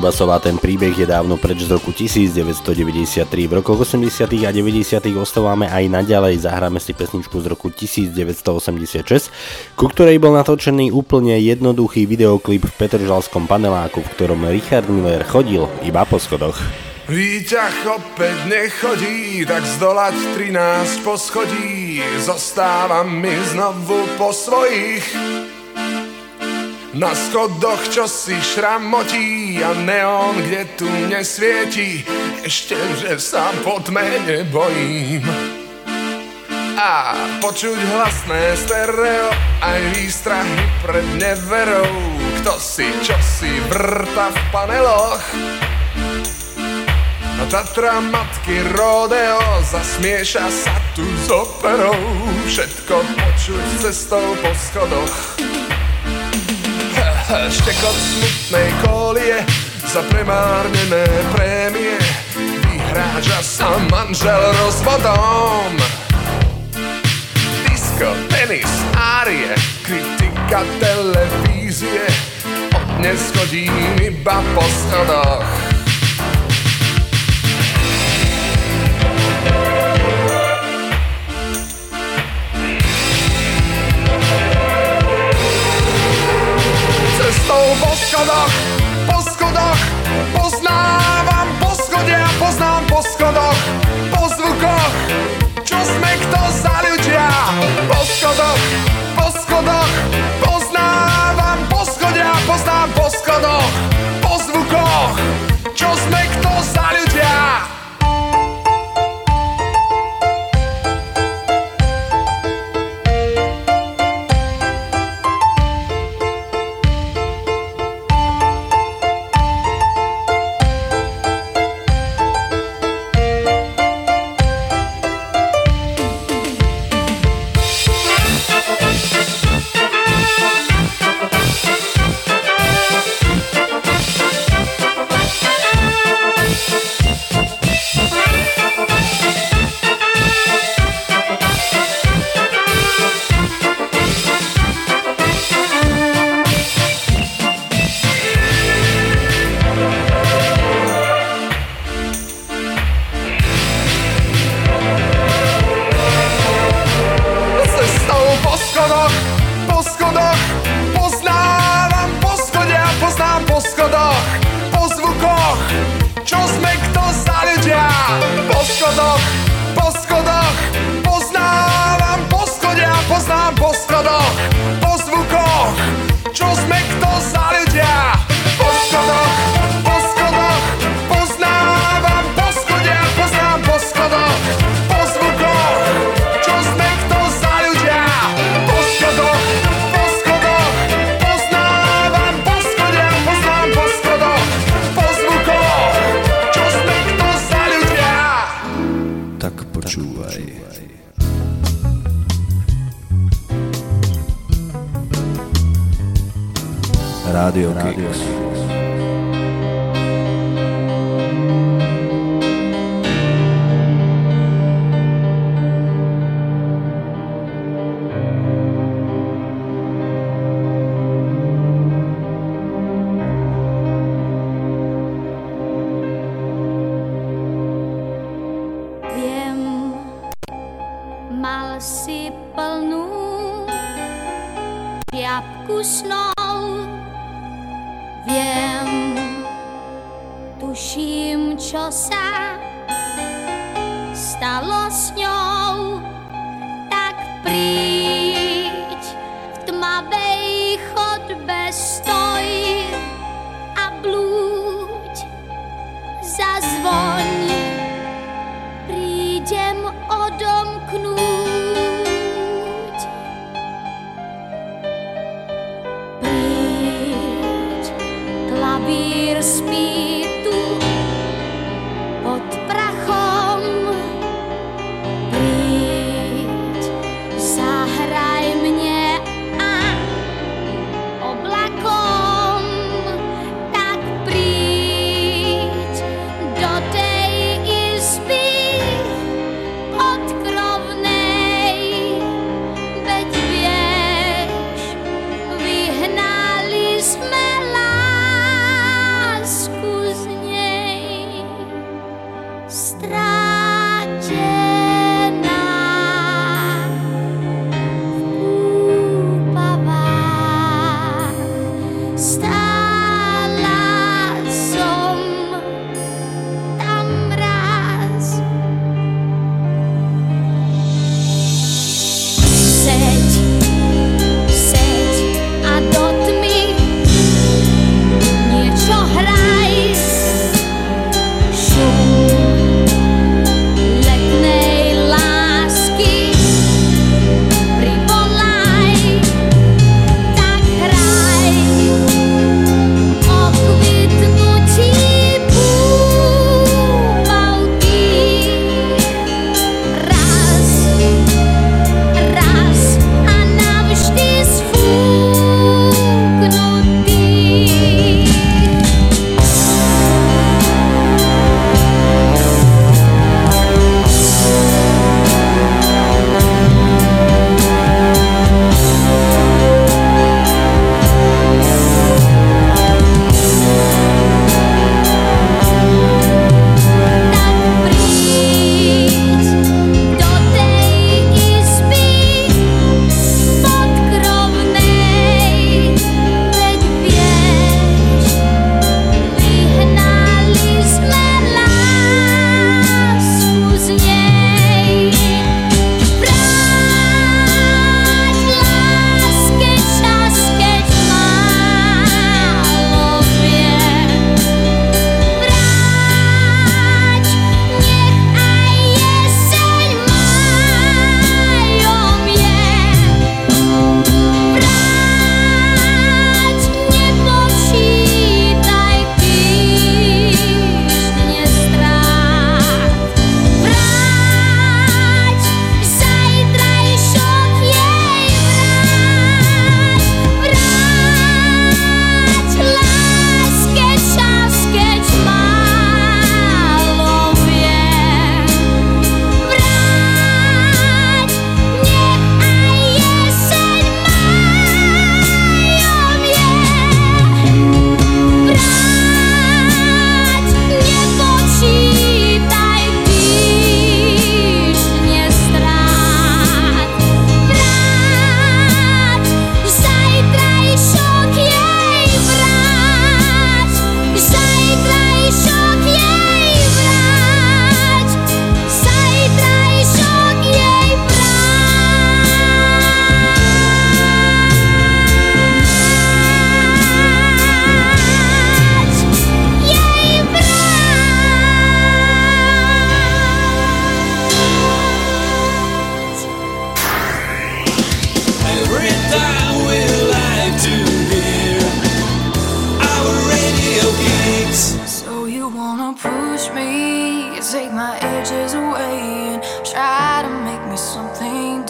Rybasová, ten príbeh je dávno preč z roku 1993. V rokoch 80. a 90. ostávame aj naďalej, zahráme si pesničku z roku 1986, ku ktorej bol natočený úplne jednoduchý videoklip v Petržalskom paneláku, v ktorom Richard Miller chodil iba po schodoch. Výťah opäť nechodí, tak zdolať 13 poschodí, zostávam mi znovu po svojich. Na schodoch čo si šramotí, a neon, kde tu nesvieti, ešte že sa po tme nebojím. A počuť hlasné stereo, aj výstrahy pred neverou, kto si čo si vrta v paneloch. A Tatra matky rodeo, zasmieša sa tu s operou, všetko počuť cestou po schodoch štekot smutnej kolie za premárnené prémie vyhráža sa manžel rozvodom. Disko, tenis, árie, kritika televízie, odnes chodím iba po stanoch. Bol po schodoch, po schodoch, poznávam poschodia, poznám po schodoch, po zvukoch, čo sme kto za ľudia. Po schodoch, po schodoch, poznávam poschodia, poznám po schodoch, po zvukoch, čo sme kto za ľudia.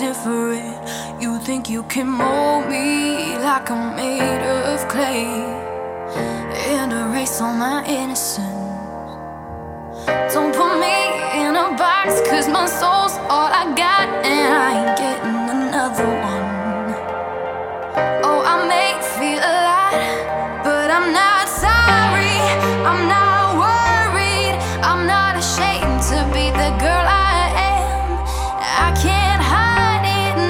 different. You think you can mold me like I'm made of clay and erase all my innocence. Don't put me in a box, cause my soul's all I got, and I ain't getting another one.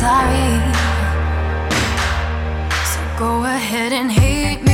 sorry. So go ahead and hate me.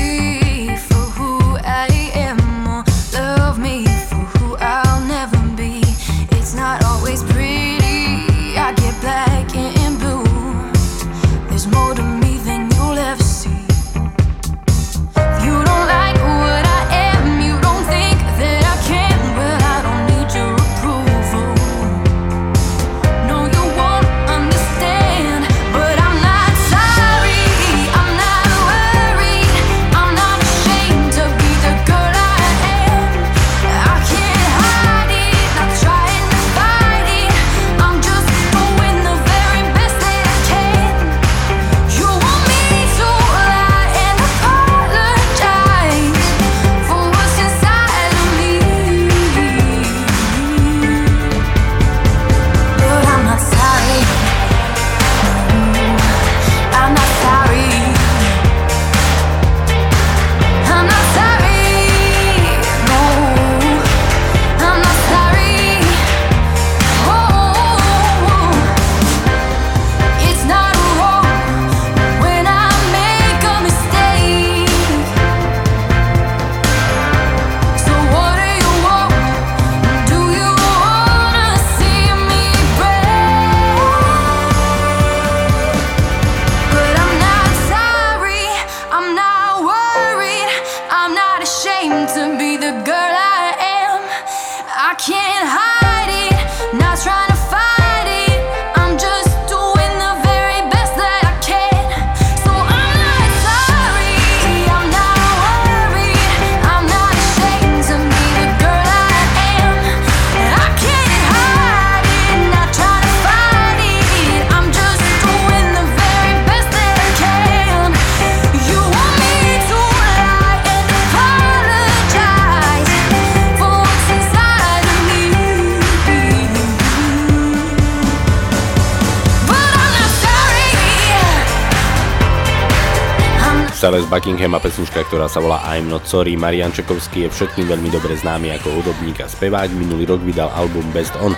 Starec Buckingham a pesnička, ktorá sa volá I'm Not Sorry. Marian Čekovský je všetkým veľmi dobre známy ako hudobník a spevák. Minulý rok vydal album Best On,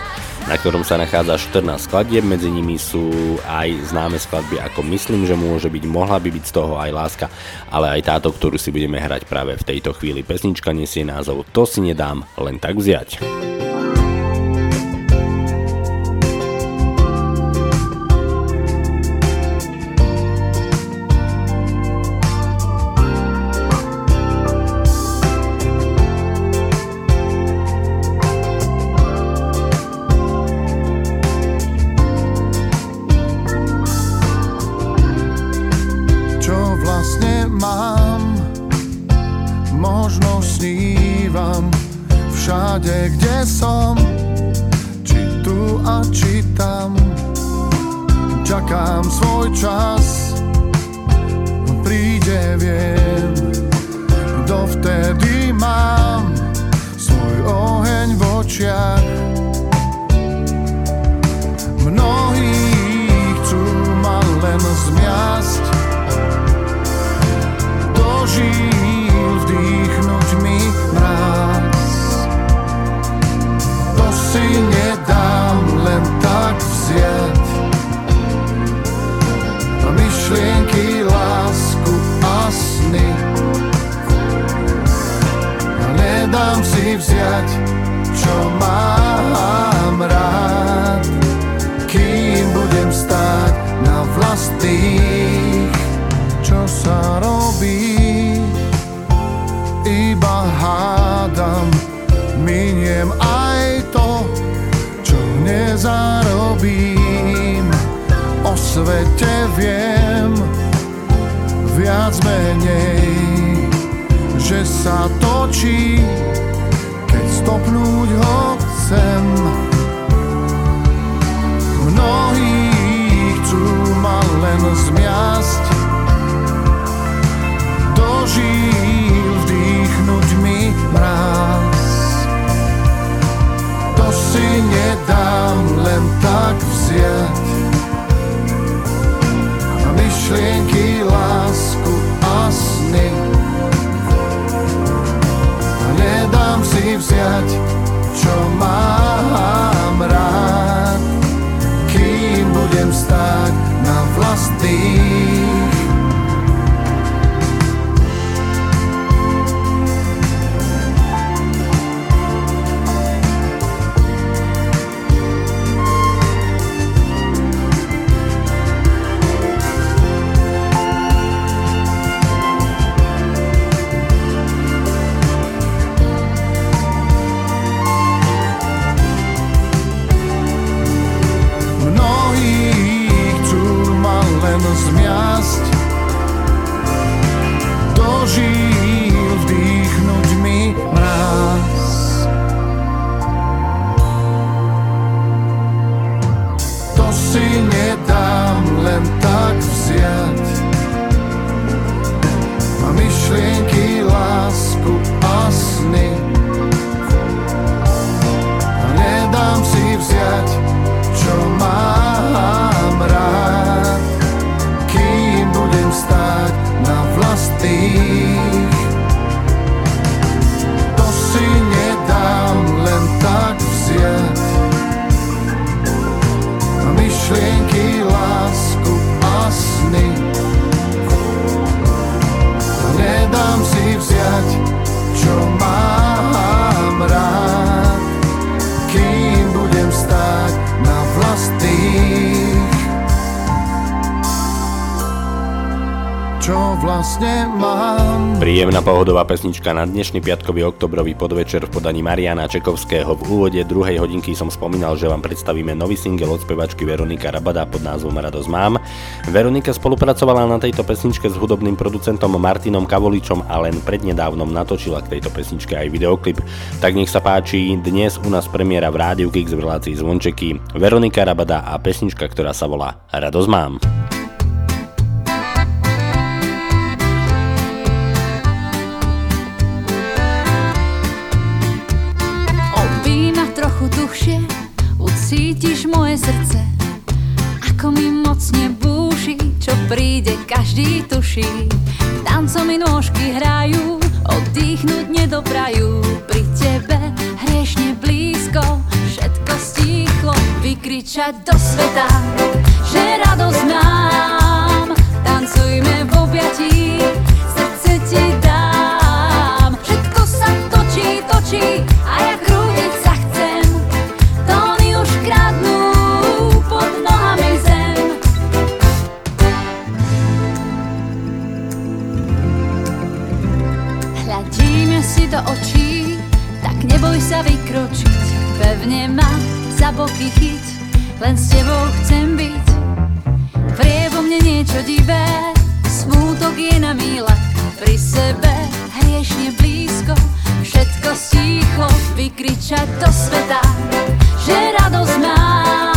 na ktorom sa nachádza 14 skladieb, medzi nimi sú aj známe skladby ako Myslím, že môže byť, mohla by byť z toho aj láska, ale aj táto, ktorú si budeme hrať práve v tejto chvíli. Pesnička nesie názov To si nedám len tak vziať. Čo vlastne mám? Príjemná pohodová pesnička na dnešný piatkový oktobrový podvečer v podaní Mariana Čekovského. V úvode druhej hodinky som spomínal, že vám predstavíme nový single od spevačky Veronika Rabada pod názvom Radosť mám. Veronika spolupracovala na tejto pesničke s hudobným producentom Martinom Kavoličom a len prednedávnom natočila k tejto pesničke aj videoklip. Tak nech sa páči, dnes u nás premiéra v Rádiu Kix v relácii Zvončeky. Veronika Rabada a pesnička, ktorá sa volá Radosť mám. Srdce. Ako mi mocne búši, čo príde každý tuší. Tancom mi nôžky hrajú, oddychnúť nedoprajú. Pri tebe hriešne blízko, všetko stíchlo Vykričať do sveta, že radosť mám vykročiť Pevne ma za boky chyť, len s tebou chcem byť Vrie vo mne niečo divé, smútok je na míle. Pri sebe hriešne blízko, všetko stíchlo Vykričať do sveta, že radosť mám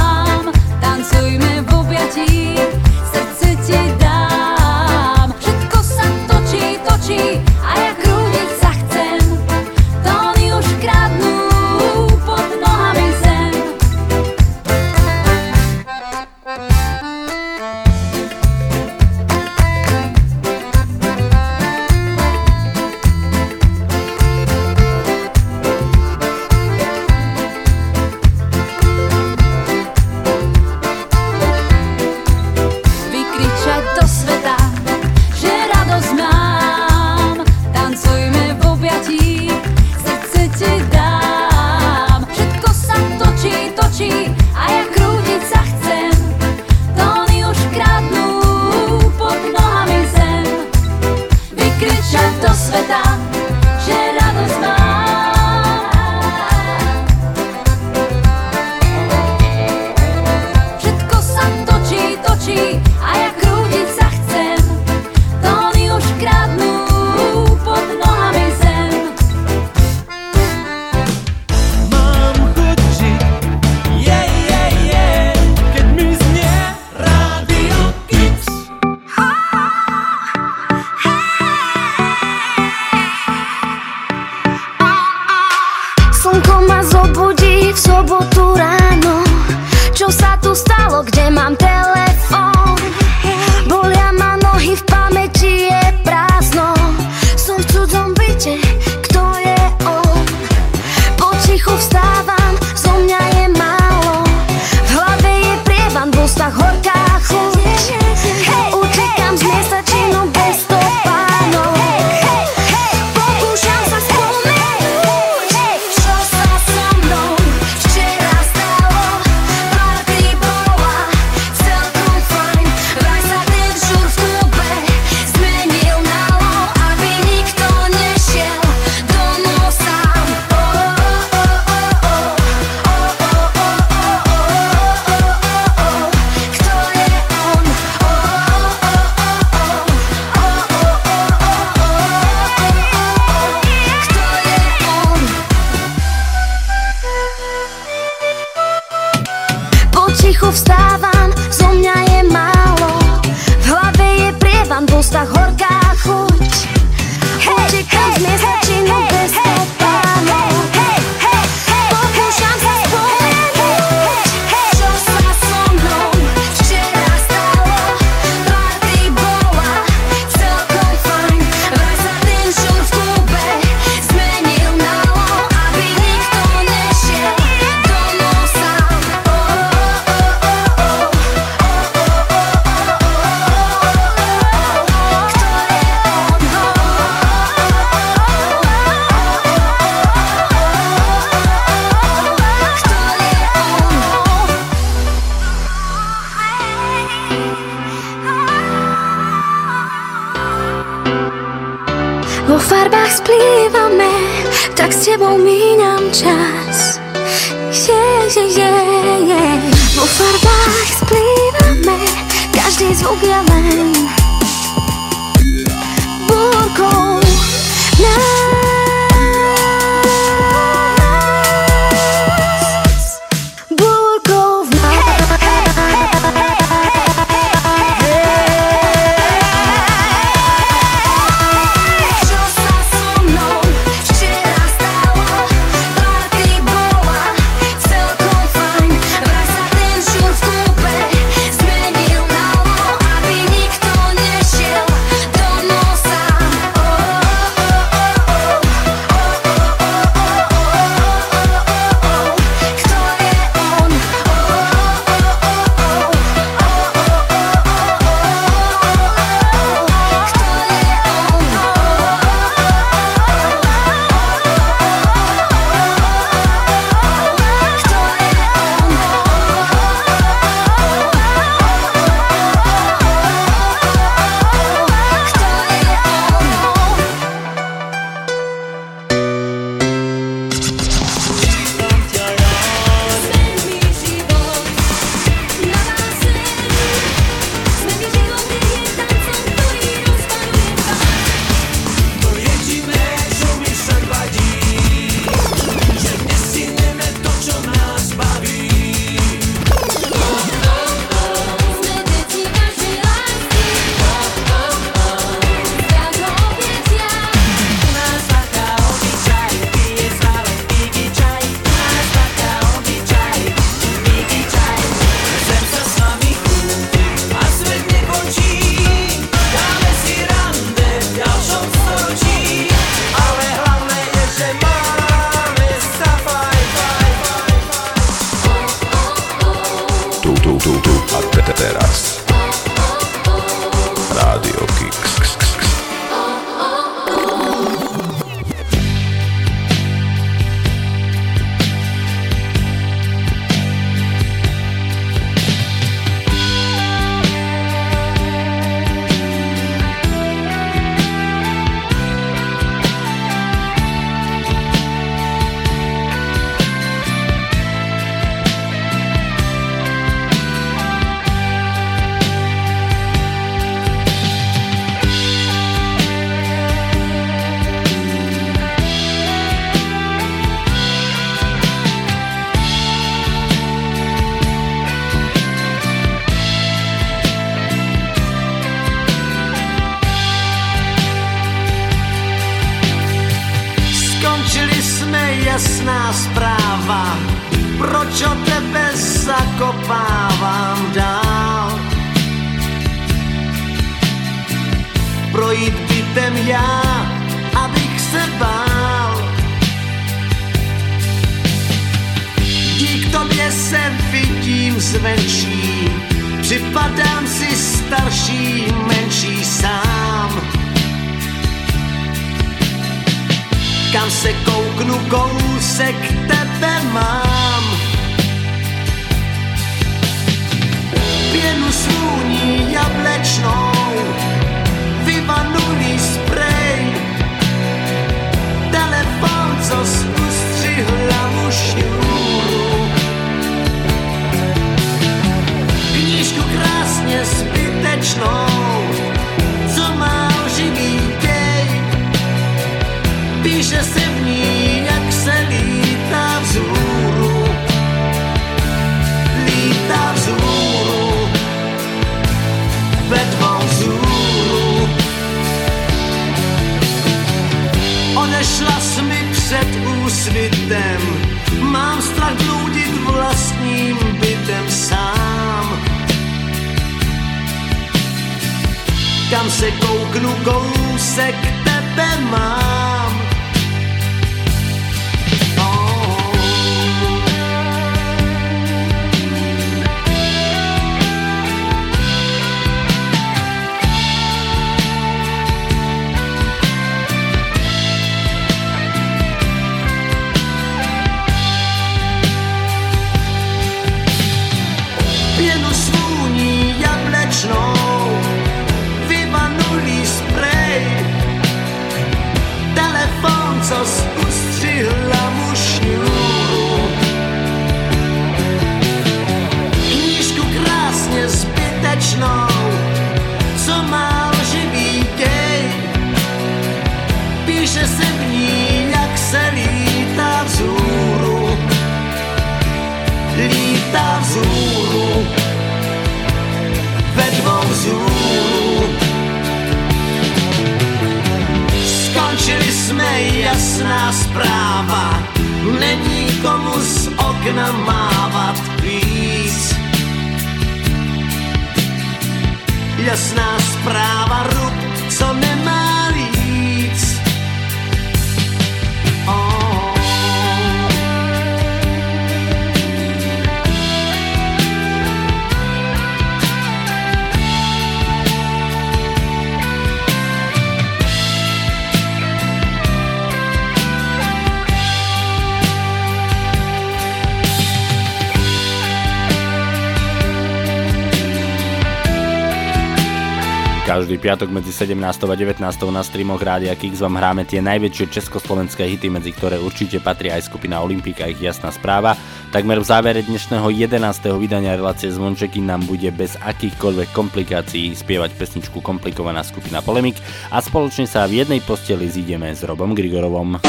piatok medzi 17. a 19. na streamoch Rádia Kix vám hráme tie najväčšie československé hity, medzi ktoré určite patrí aj skupina Olympika a ich jasná správa. Takmer v závere dnešného 11. vydania relácie Zvončeky nám bude bez akýchkoľvek komplikácií spievať pesničku komplikovaná skupina Polemik a spoločne sa v jednej posteli zídeme s Robom Grigorovom.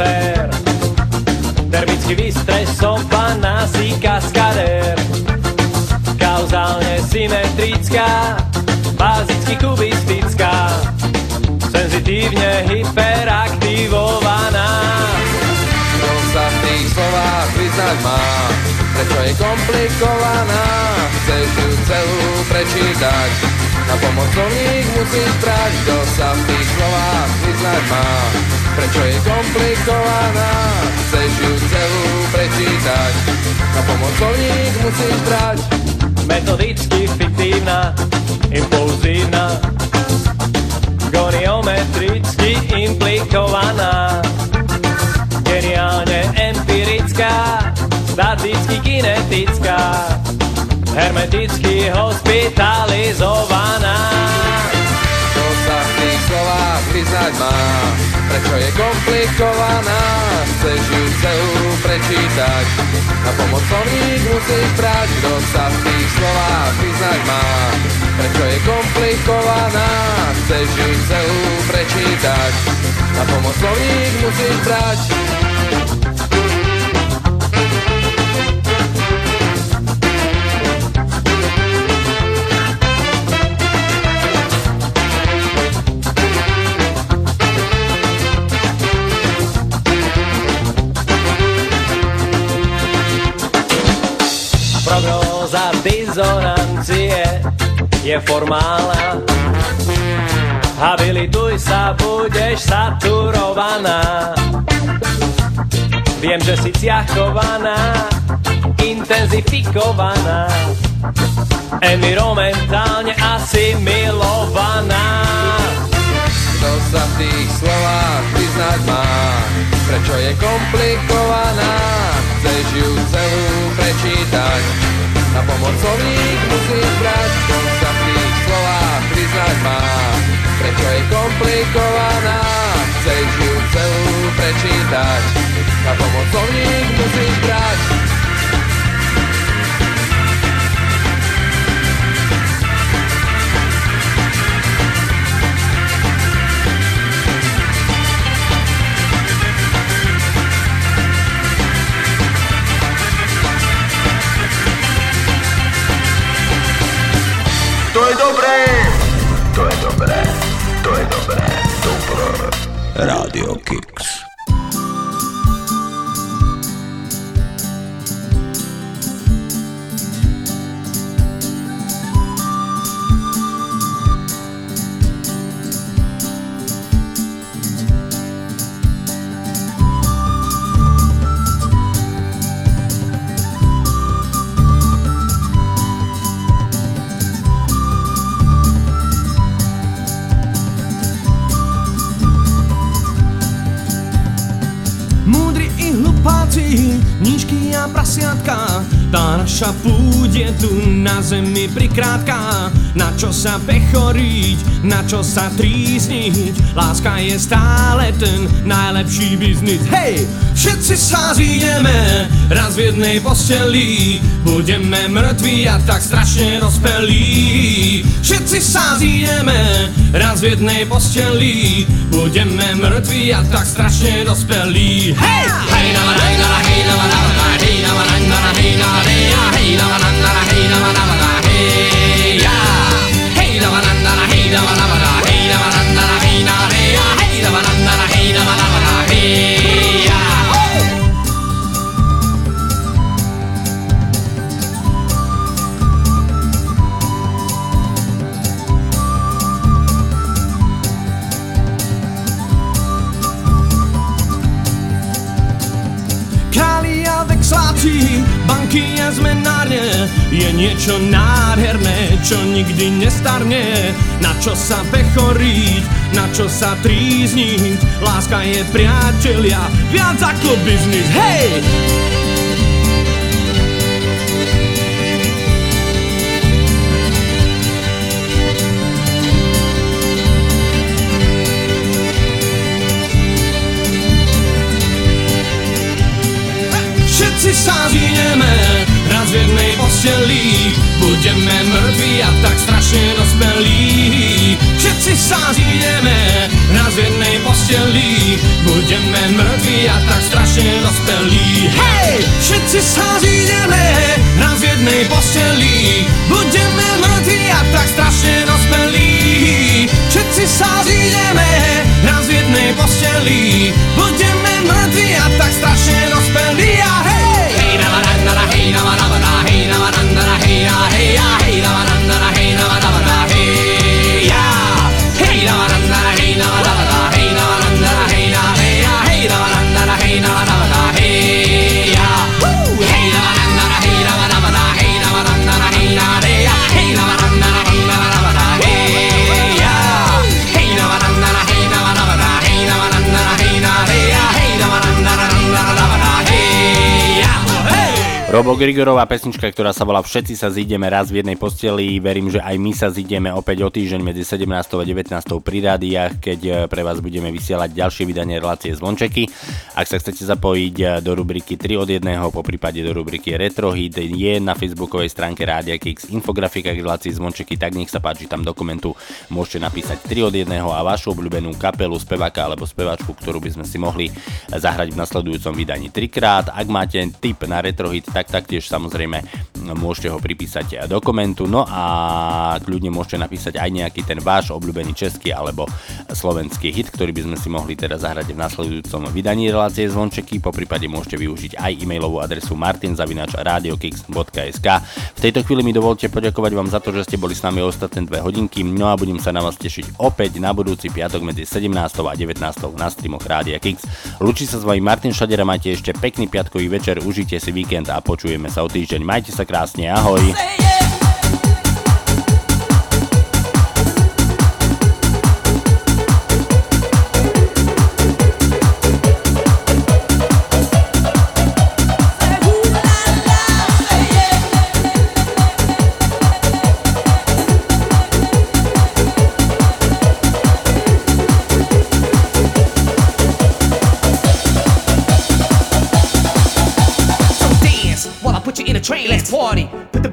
Sfér. Termicky vystresovaná si kaskadér. Kauzálne symetrická, bazicky kubistická, senzitívne hyperaktivovaná. Kto v tých slovách vyznať má, prečo je komplikovaná, chceš ju celú prečítať. Na pomocovník musíš brať, kto sa v tých slovách vyznať má, prečo je komplikovaná, chceš ju celú prečítať. Na pomocovník musíš brať. Metodicky fiktívna, impulzívna, goniometricky implikovaná, geniálne empirická, staticky kinetická, hermeticky hospitalizovaná. Kto sa v tých slovách vyznať má, prečo je komplikovaná, chceš ju celú prečítať. Na pomocovník musíš brať, kto sa v tých slovách vyznať má, prečo chceš ju celú prečítať, na pomoc slovník musíš brať. Dizonancie je formálna Habilituj sa, budeš saturovaná. Viem, že si ciachovaná, intenzifikovaná. Environmentálne asimilovaná. Kto sa v tých slovách vyznať má, prečo je komplikovaná, chceš ju celú prečítať, na pomoc slovník musíš brať, sa v tých slovách vyznať má, prečo je komplikovaná, chceš ju celú prečítať, na pomoc slovník musíš brať. To je dobré! To je dobré, to je dobré, dobré. Radio Kicks. Hlupáci, nížky a prasiatka Tá naša púť je tu na zemi prikrátka Na čo sa pechoriť, na čo sa trízniť Láska je stále ten najlepší biznis Hej! Všetci sa zídeme raz v jednej posteli Budeme mŕtvi a tak strašne dospelí Všetci sa zídeme raz v jednej posteli Budeme mŕtvi a tak strašne dospelí Hej! Hej, na na hej, na na hej, na na na na hej, na na na na hej, na na hej, na na na na hej, na na na na hej, ja. Hej, na na na na hej, na na na na hej, na na na na hej, na hej, ja. Hej, na na na na hej, na na na na hej, banky a zmenárne Je niečo nádherné, čo nikdy nestarne Na čo sa pechoriť, na čo sa trízniť Láska je priatelia, viac ako biznis, hej! Posteli Budeme mŕtvi a tak strašne dospelí. Všetci sa zídeme raz jednej posteli. Budeme mŕtvi a tak strašne dospelí. Hej! Všetci sa zídeme raz jednej posteli. Budeme mŕtvi a tak strašne dospelí. Všetci sa zídeme raz jednej posteli. Budeme Robo Grigorová pesnička, ktorá sa volá Všetci sa zídeme raz v jednej posteli. Verím, že aj my sa zídeme opäť o týždeň medzi 17. a 19. pri rádiách, keď eh, pre vás budeme vysielať ďalšie vydanie relácie Zvončeky. Ak sa chcete zapojiť eh, do rubriky 3 od 1, po prípade do rubriky Retro Hit, je na facebookovej stránke Rádia Kix infografika k relácii Zvončeky, tak nech sa páči tam dokumentu. Môžete napísať 3 od 1 a vašu obľúbenú kapelu, speváka alebo spevačku, ktorú by sme si mohli zahrať v nasledujúcom vydaní trikrát. Ak máte tip na Retro Hit, tak taktiež samozrejme môžete ho pripísať do komentu. No a kľudne môžete napísať aj nejaký ten váš obľúbený český alebo slovenský hit, ktorý by sme si mohli teda zahrať v nasledujúcom vydaní relácie Zvončeky. Po prípade môžete využiť aj e-mailovú adresu martinzavinačradiokix.sk V tejto chvíli mi dovolte poďakovať vám za to, že ste boli s nami ostatné dve hodinky. No a budem sa na vás tešiť opäť na budúci piatok medzi 17. a 19. na streamoch Rádia Kix. Lučí sa s vami Martin Šadera, majte ešte pekný piatkový večer, užite si víkend a počujeme sa o týždeň. Majte sa krásne, ahoj.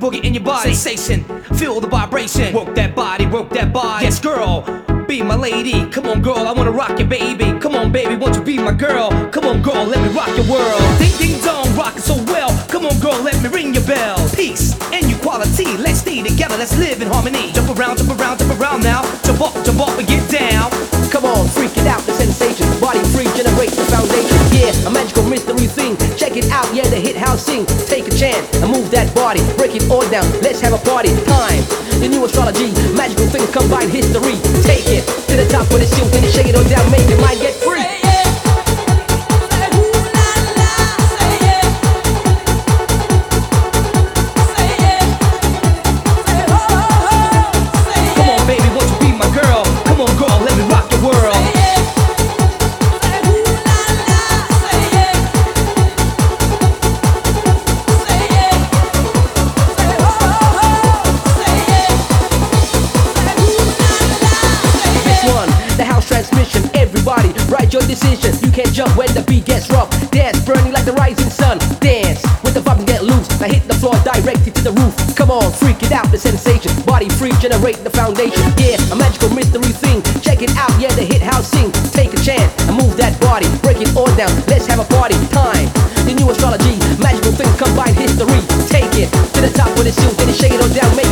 Boogie in your body. Sensation. Feel the vibration. Work that body. Work that body. Yes, girl. Be my lady. Come on, girl. I wanna rock your baby. Come on, baby. Won't you be my girl? Come on, girl. Let me rock your world. Ding ding dong. Rock it so well. Come on, girl. Let me ring your bell. Peace and equality. Let's stay together. Let's live in harmony. Jump around, jump around, jump around now. Jump up, jump up and get down. Come on, freak it out, the sensation. Body free, out, yeah, the hit house sing. Take a chance and move that body. Break it all down, let's have a party. Time, the new astrology. Magical things combine history. Take it to the top of the then shake it all down, make your mind get free. Beat gets rough. Dance, burning like the rising sun. Dance with the vibe and get loose. Now hit the floor, directed to the roof. Come on, freak it out, the sensation. Body free, generate the foundation. Yeah, a magical mystery thing. Check it out, yeah, the hit house sing. Take a chance and move that body. Break it all down. Let's have a party. Time, the new astrology. Magical things combine history. Take it to the top of the shoot, then shake it all down, make